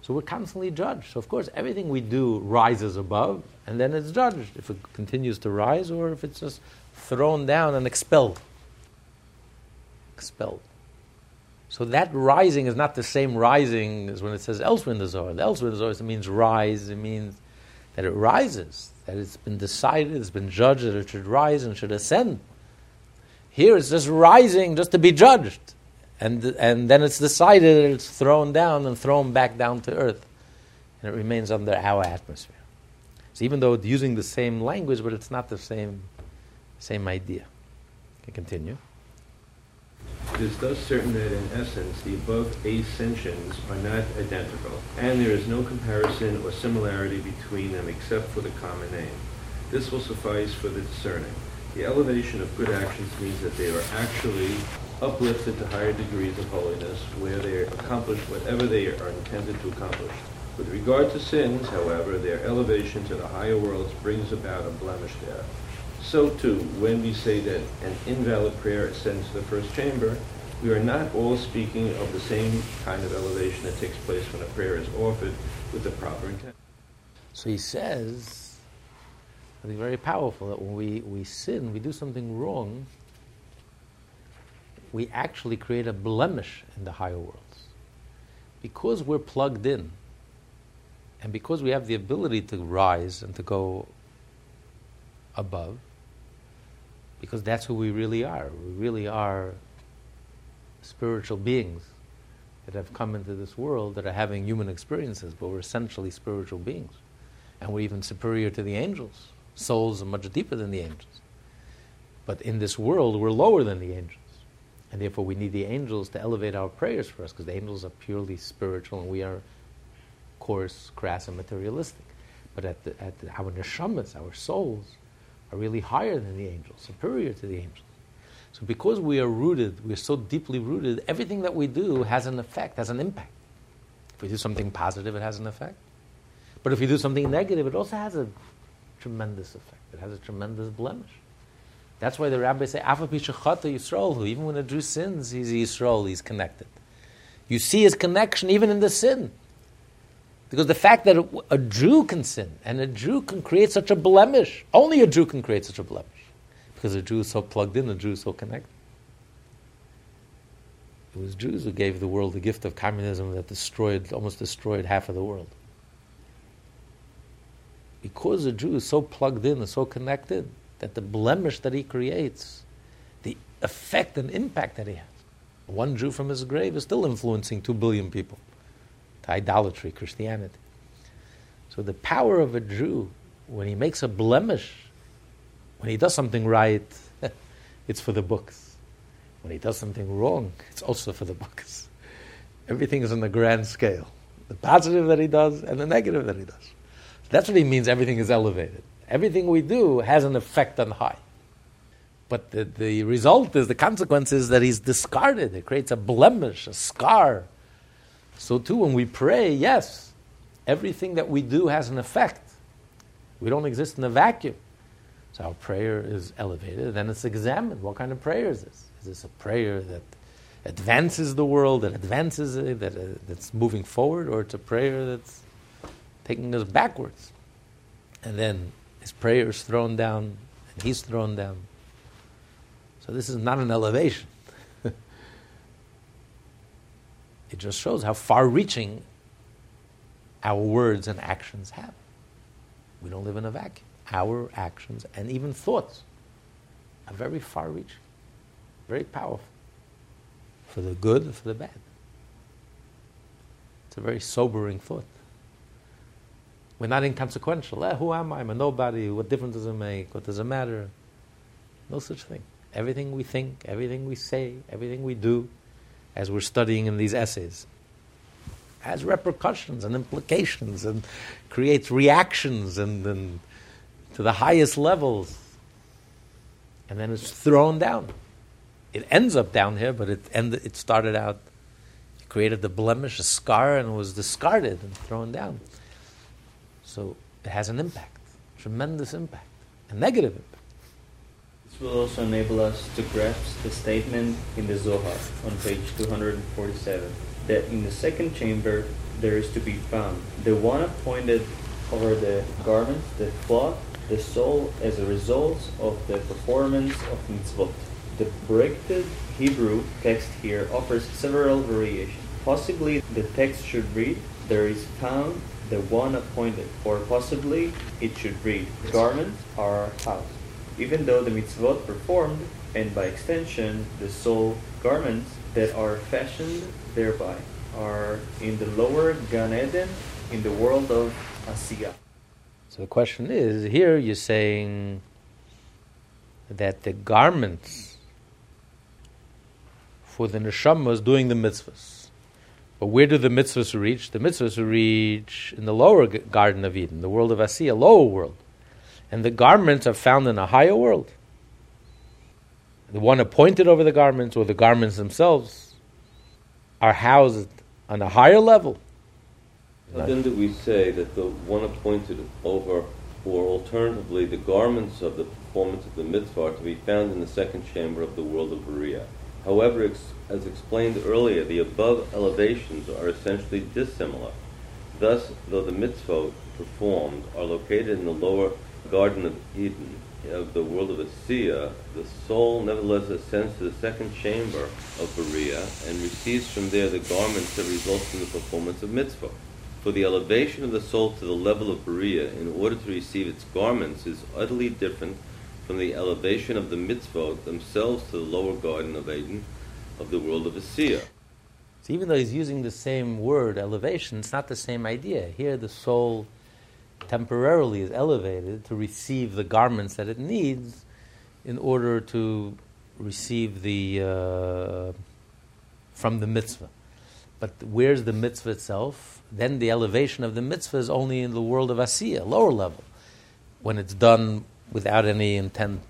So we're constantly judged. So of course, everything we do rises above, and then it's judged if it continues to rise or if it's just thrown down and expelled. Expelled. So that rising is not the same rising as when it says elsewhere in the Zohar. The elsewhere in the Zohar it means rise. It means that it rises, that it's been decided, it's been judged that it should rise and should ascend. Here it's just rising just to be judged and, and then it's decided it's thrown down and thrown back down to earth, and it remains under our atmosphere. So even though it's using the same language, but it's not the same, same idea. Can continue. It is thus certain that in essence the above ascensions are not identical, and there is no comparison or similarity between them except for the common name. This will suffice for the discerning. The elevation of good actions means that they are actually uplifted to higher degrees of holiness, where they accomplish whatever they are intended to accomplish. With regard to sins, however, their elevation to the higher worlds brings about a blemish there. So too, when we say that an invalid prayer ascends to the first chamber, we are not all speaking of the same kind of elevation that takes place when a prayer is offered with the proper intent. So he says, think very powerful, that when we, we sin, we do something wrong, we actually create a blemish in the higher worlds. Because we're plugged in, and because we have the ability to rise and to go above, because that's who we really are. We really are spiritual beings that have come into this world that are having human experiences, but we're essentially spiritual beings. And we're even superior to the angels. Souls are much deeper than the angels. But in this world, we're lower than the angels. And therefore, we need the angels to elevate our prayers for us, because the angels are purely spiritual and we are coarse, crass, and materialistic. But at, the, at the, our neshamas, our souls, are really higher than the angels, superior to the angels. So because we are rooted, we're so deeply rooted, everything that we do has an effect, has an impact. If we do something positive, it has an effect. But if we do something negative, it also has a tremendous effect. It has a tremendous blemish. That's why the rabbis say, Yisrael, even when a Jew sins, he's Yisrael, he's connected. You see his connection even in the sin. Because the fact that a, Jew can sin and a Jew can create such a blemish, only a Jew can create such a blemish. Because a Jew is so plugged in, a Jew is so connected. It was Jews who gave the world the gift of communism that destroyed, almost destroyed half of the world. Because a Jew is so plugged in and so connected, that the blemish that he creates, the effect and impact that he has. One Jew from his grave is still influencing two billion people to idolatry, Christianity. So the power of a Jew, when he makes a blemish, when he does something right, it's for the books. When he does something wrong, it's also for the books. Everything is on the grand scale. The positive that he does and the negative that he does. That's what he means everything is elevated. Everything we do has an effect on high. But the, the result is, the consequence is that he's discarded. It creates a blemish, a scar. So, too, when we pray, yes, everything that we do has an effect. We don't exist in a vacuum. So, our prayer is elevated, then it's examined. What kind of prayer is this? Is this a prayer that advances the world, that advances it, that, uh, that's moving forward, or it's a prayer that's taking us backwards? And then his prayer is thrown down, and he's thrown down. So this is not an elevation. it just shows how far reaching our words and actions have. We don't live in a vacuum. Our actions and even thoughts are very far reaching, very powerful, for the good and for the bad. It's a very sobering thought. We're not inconsequential. Eh, who am I? I'm a nobody. What difference does it make? What does it matter? No such thing. Everything we think, everything we say, everything we do, as we're studying in these essays, has repercussions and implications and creates reactions and, and to the highest levels. And then it's thrown down. It ends up down here, but it, it started out, it created the blemish, a scar, and was discarded and thrown down. So it has an impact, tremendous impact, a negative impact. This will also enable us to grasp the statement in the Zohar on page 247 that in the second chamber there is to be found the one appointed over the garment, the cloth, the soul as a result of the performance of mitzvot. The corrected Hebrew text here offers several variations. Possibly the text should read, There is found the one appointed, or possibly it should read, garment our house. Even though the mitzvot performed, and by extension the soul garments that are fashioned thereby, are in the lower Gan Eden, in the world of Asiya. So the question is, here you're saying that the garments for the neshamas doing the mitzvahs. But where do the mitzvahs reach? The mitzvahs reach in the lower Garden of Eden, the world of Asiya, lower world. And the garments are found in a higher world. The one appointed over the garments, or the garments themselves, are housed on a higher level. then do we say that the one appointed over, or alternatively, the garments of the performance of the mitzvah are to be found in the second chamber of the world of Beriah? However, as explained earlier, the above elevations are essentially dissimilar. Thus, though the mitzvot performed are located in the lower Garden of Eden of the world of Asiya, the soul nevertheless ascends to the second chamber of Beriah and receives from there the garments that result from the performance of mitzvah. For the elevation of the soul to the level of Beriah in order to receive its garments is utterly different from the elevation of the mitzvot themselves to the lower garden of Eden of the world of Asiya. So even though he's using the same word, elevation, it's not the same idea. Here the soul temporarily is elevated to receive the garments that it needs in order to receive the uh, from the mitzvah. But where's the mitzvah itself? Then the elevation of the mitzvah is only in the world of Asiya, lower level, when it's done without any intent,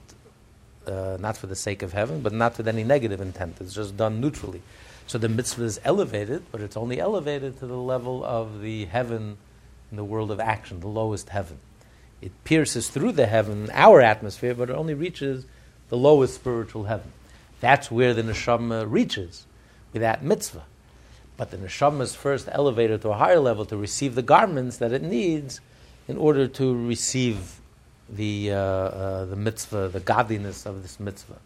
uh, not for the sake of heaven, but not with any negative intent. It's just done neutrally. So the mitzvah is elevated, but it's only elevated to the level of the heaven in the world of action, the lowest heaven. It pierces through the heaven, our atmosphere, but it only reaches the lowest spiritual heaven. That's where the neshama reaches with that mitzvah. But the neshama is first elevated to a higher level to receive the garments that it needs in order to receive the, uh, uh, the mitzvah, the godliness of this mitzvah.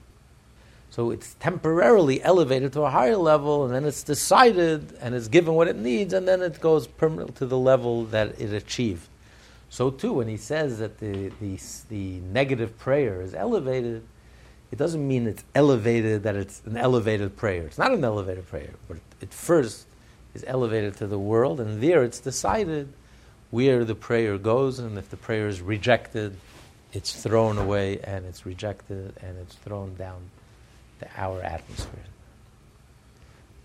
So it's temporarily elevated to a higher level, and then it's decided and it's given what it needs, and then it goes permanently to the level that it achieved. So too, when he says that the, the, the negative prayer is elevated, it doesn't mean it's elevated that it's an elevated prayer. It's not an elevated prayer, but it first is elevated to the world, and there it's decided where the prayer goes, and if the prayer is rejected, it's thrown away and it's rejected and it's thrown down to our atmosphere.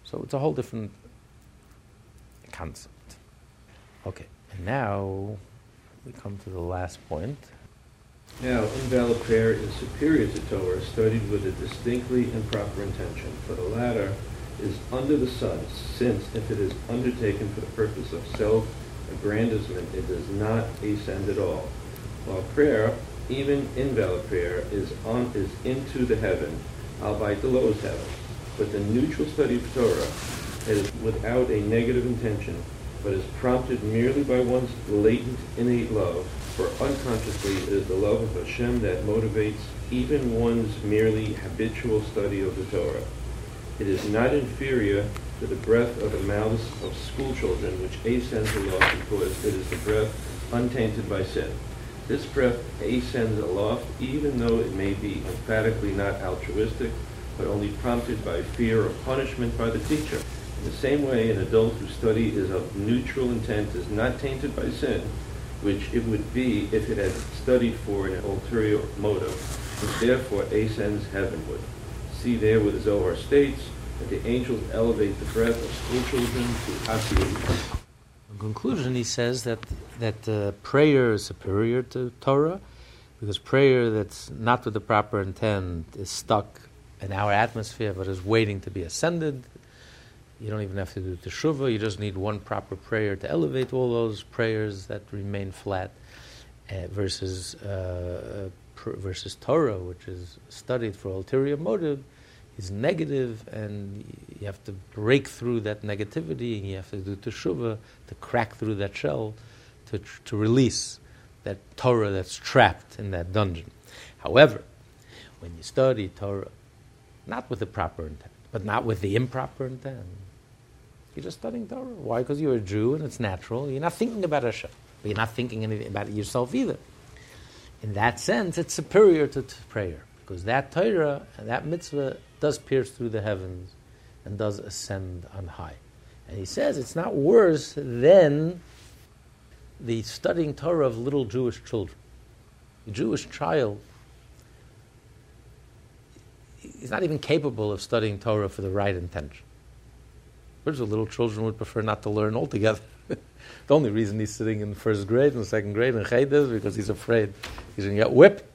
So it's a whole different concept. Okay, and now we come to the last point. Now, invalid prayer is superior to Torah, studied with a distinctly improper intention, for the latter is under the sun, since if it is undertaken for the purpose of self-aggrandizement, it does not ascend at all. While prayer, even invalid prayer, is on is into the heaven, albeit the lowest heaven. But the neutral study of Torah is without a negative intention, but is prompted merely by one's latent innate love, for unconsciously it is the love of Hashem that motivates even one's merely habitual study of the Torah. It is not inferior to the breath of the mouths of schoolchildren, which ascends aloft because it is the breath untainted by sin. This breath ascends aloft even though it may be emphatically not altruistic, but only prompted by fear of punishment by the teacher. In the same way, an adult whose study is of neutral intent is not tainted by sin, which it would be if it had studied for an ulterior motive, which therefore ascends heavenward. See there where the Zohar states that the angels elevate the breath of schoolchildren to Asiyah. Conclusion, he says that, that uh, prayer is superior to Torah because prayer that's not with the proper intent is stuck in our atmosphere but is waiting to be ascended. You don't even have to do teshuvah. You just need one proper prayer to elevate all those prayers that remain flat uh, versus, uh, pr- versus Torah, which is studied for ulterior motive is negative, and you have to break through that negativity, and you have to do teshuvah to crack through that shell, to, to release that Torah that's trapped in that dungeon. However, when you study Torah, not with the proper intent, but not with the improper intent, you're just studying Torah. Why? Because you're a Jew and it's natural. You're not thinking about Hashem, but you're not thinking anything about yourself either. In that sense, it's superior to t- prayer because that Torah and that mitzvah does pierce through the heavens and does ascend on high. And he says it's not worse than the studying Torah of little Jewish children. A Jewish child, he's not even capable of studying Torah for the right intention. Whereas the little children would prefer not to learn altogether. the only reason he's sitting in first grade and second grade in Ched is because he's afraid he's going to get whipped,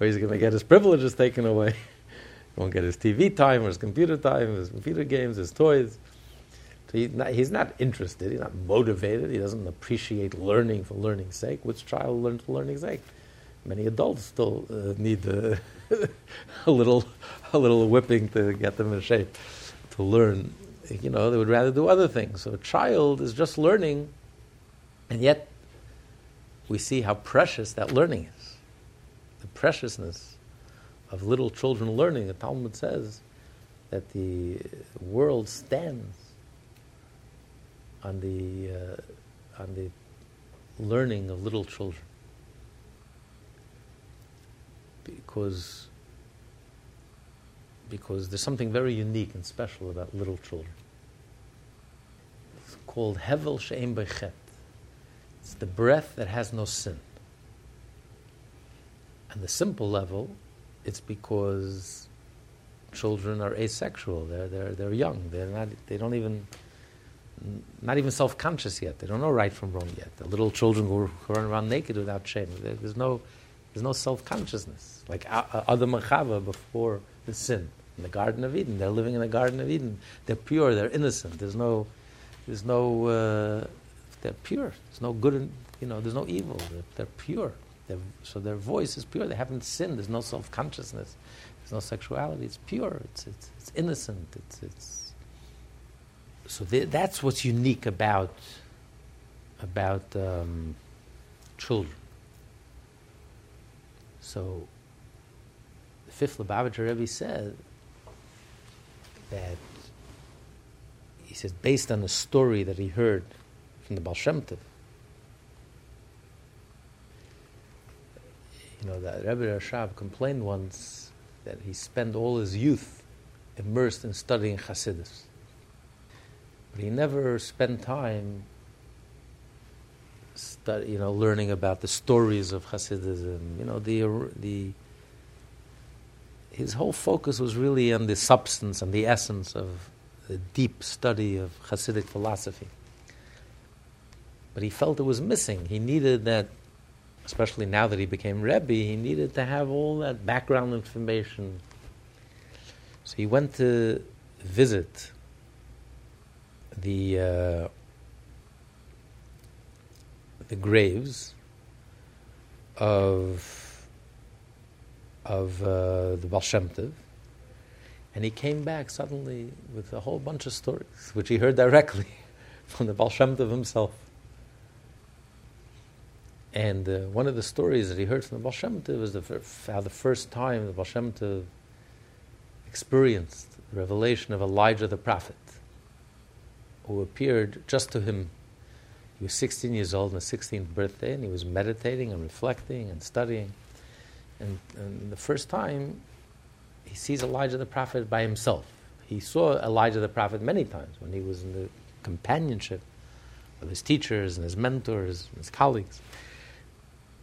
or he's going to get his privileges taken away. he won't get his TV time or his computer time, his computer games, his toys. So he's not, he's not interested, he's not motivated, he doesn't appreciate learning for learning's sake. Which child learns for learning's sake? Many adults still uh, need a little, a little whipping to get them in shape to learn. You know, they would rather do other things. So a child is just learning, and yet we see how precious that learning is. The preciousness of little children learning. The Talmud says that the world stands on the, uh, on the learning of little children. Because, because there's something very unique and special about little children. It's called Hevel She'ein Bo Chet. It's the breath that has no sin. On the simple level, it's because children are asexual. They're, they're, they're young. They're not, they don't even not even self-conscious yet. They don't know right from wrong yet. The little children who, who run around naked without shame. There's no, there's no self-consciousness. Like Adam and before the sin in the Garden of Eden. They're living in the Garden of Eden. They're pure. They're innocent. There's no, there's no. Uh, they're pure. There's no good. In, you know. There's no evil. They're, they're pure. So their voice is pure. They haven't sinned. There's no self-consciousness. There's no sexuality. It's pure. It's it's, it's innocent. It's it's so th- that's what's unique about about um, children. So the fifth Lubavitcher Rebbe said that he says based on a story that he heard from the Baal Shem you know, that Rebbe Rashab complained once that he spent all his youth immersed in studying Hasidus. But he never spent time, study, you know, learning about the stories of Hasidism. You know, the the his whole focus was really on the substance and the essence of the deep study of Hasidic philosophy. But he felt it was missing. He needed that, especially now that he became Rebbe, he needed to have all that background information. So he went to visit the uh, the graves of of uh, the Baal and he came back suddenly with a whole bunch of stories, which he heard directly from the Baal himself. And uh, one of the stories that he heard from the Baal Shem Tov was the, how the first time the Baal Shem Tov experienced the revelation of Elijah the prophet who appeared just to him. He was 16 years old on his 16th birthday, and he was meditating and reflecting and studying. And, and the first time, he sees Elijah the prophet by himself. He saw Elijah the prophet many times when he was in the companionship of his teachers and his mentors and his colleagues.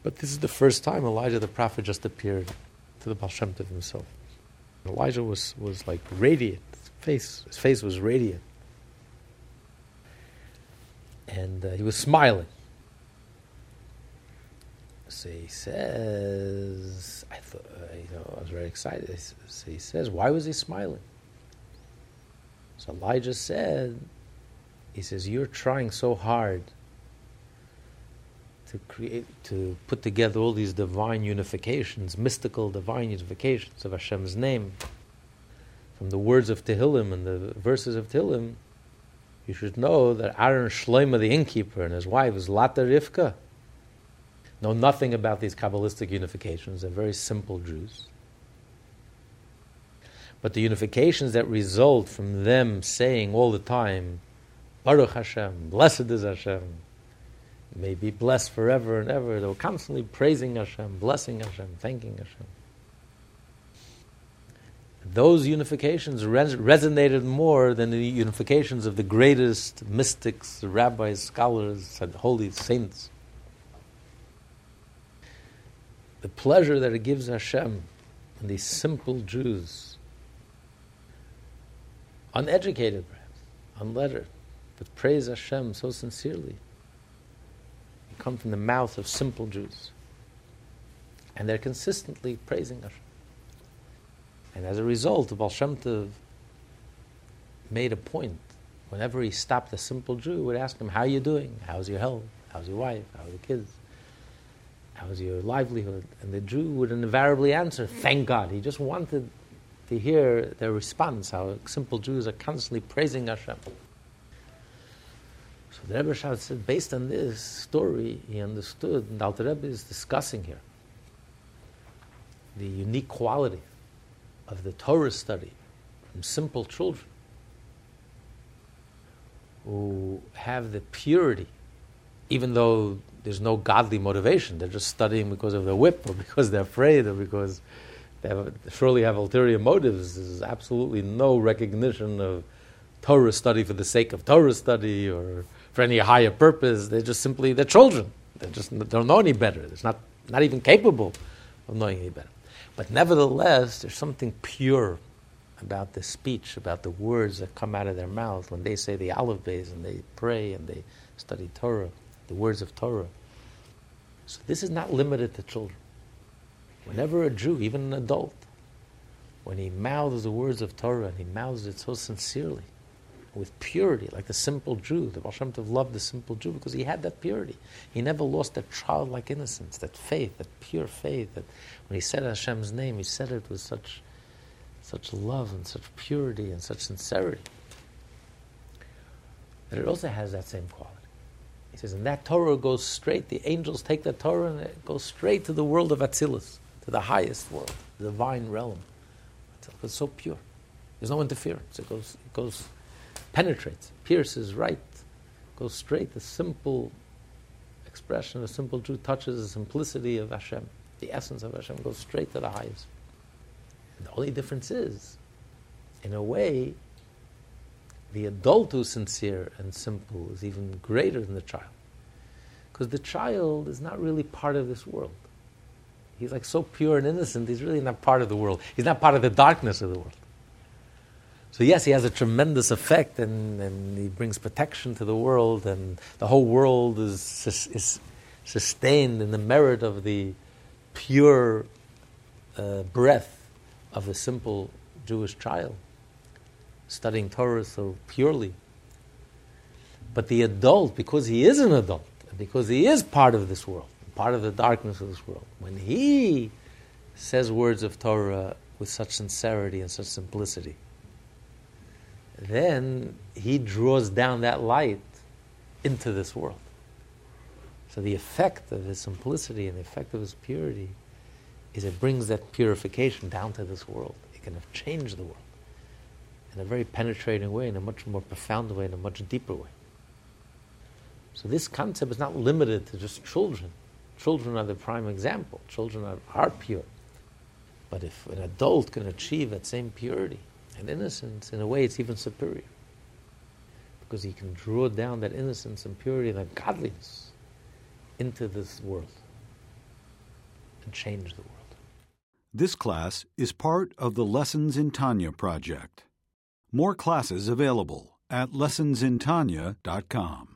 But this is the first time Elijah the prophet just appeared to the Baal Shem Tov himself. Elijah was, was like radiant. His face, his face was radiant and uh, he was smiling. So he says, I thought, uh, you know, I was very excited. So he says, why was he smiling? So Elijah said, he says, you're trying so hard to create, to put together all these divine unifications, mystical divine unifications of Hashem's name, from the words of Tehillim and the verses of Tehillim, you should know that Aaron Shloima, the innkeeper, and his wife is Lata Rivka, know nothing about these Kabbalistic unifications. They're very simple Jews. But the unifications that result from them saying all the time, Baruch Hashem, blessed is Hashem, may be blessed forever and ever. They were constantly praising Hashem, blessing Hashem, thanking Hashem those unifications res- resonated more than the unifications of the greatest mystics, rabbis, scholars, and holy saints. The pleasure that it gives Hashem and these simple Jews uneducated perhaps, unlettered, but praise Hashem so sincerely. Come from the mouth of simple Jews. And they're consistently praising Hashem. And as a result, the Baal Shem Tov made a point. Whenever he stopped a simple Jew, would ask him, How are you doing? How's your health? How's your wife? How are the kids? How's your livelihood? And the Jew would invariably answer, Thank God. He just wanted to hear their response, how simple Jews are constantly praising Hashem. The Rebbe Rashab said, based on this story, he understood, and Alter Rebbe is discussing here the unique quality of the Torah study from simple children who have the purity, even though there's no godly motivation. They're just studying because of the whip or because they're afraid or because they have, surely have ulterior motives. There's absolutely no recognition of Torah study for the sake of Torah study or for any higher purpose. They're just simply, they're children. They just don't know any better. They're not, not even capable of knowing any better. But nevertheless, there's something pure about the speech, about the words that come out of their mouth when they say the Beis and they pray and they study Torah, the words of Torah. So this is not limited to children. Whenever a Jew, even an adult, when he mouths the words of Torah and he mouths it so sincerely, with purity, like the simple Jew, the Baal Shem Tov loved the simple Jew because he had that purity. He never lost that childlike innocence, that faith, that pure faith. That when he said Hashem's name, he said it with such, such love and such purity and such sincerity. That it also has that same quality. He says, and that Torah goes straight. The angels take that Torah and it goes straight to the world of Atzilus, to the highest world, the divine realm. It's so pure. There's no interference. It goes, it goes penetrates, pierces right, goes straight. The simple expression, the simple truth touches the simplicity of Hashem. The essence of Hashem goes straight to the highest. And the only difference is, in a way, the adult who's sincere and simple is even greater than the child. Because the child is not really part of this world. He's like so pure and innocent, he's really not part of the world. He's not part of the darkness of the world. So yes, he has a tremendous effect, and, and he brings protection to the world, and the whole world is, is sustained in the merit of the pure uh, breath of a simple Jewish child, studying Torah so purely. But the adult, because he is an adult, because he is part of this world, part of the darkness of this world, when he says words of Torah with such sincerity and such simplicity, then he draws down that light into this world. So the effect of his simplicity and the effect of his purity is it brings that purification down to this world. It can have changed the world in a very penetrating way, in a much more profound way, in a much deeper way. So this concept is not limited to just children. Children are the prime example. Children are, are pure. But if an adult can achieve that same purity, and innocence, in a way, it's even superior. Because he can draw down that innocence and purity that godliness into this world and change the world. This class is part of the Lessons in Tanya project. More classes available at lessonsintanya.com.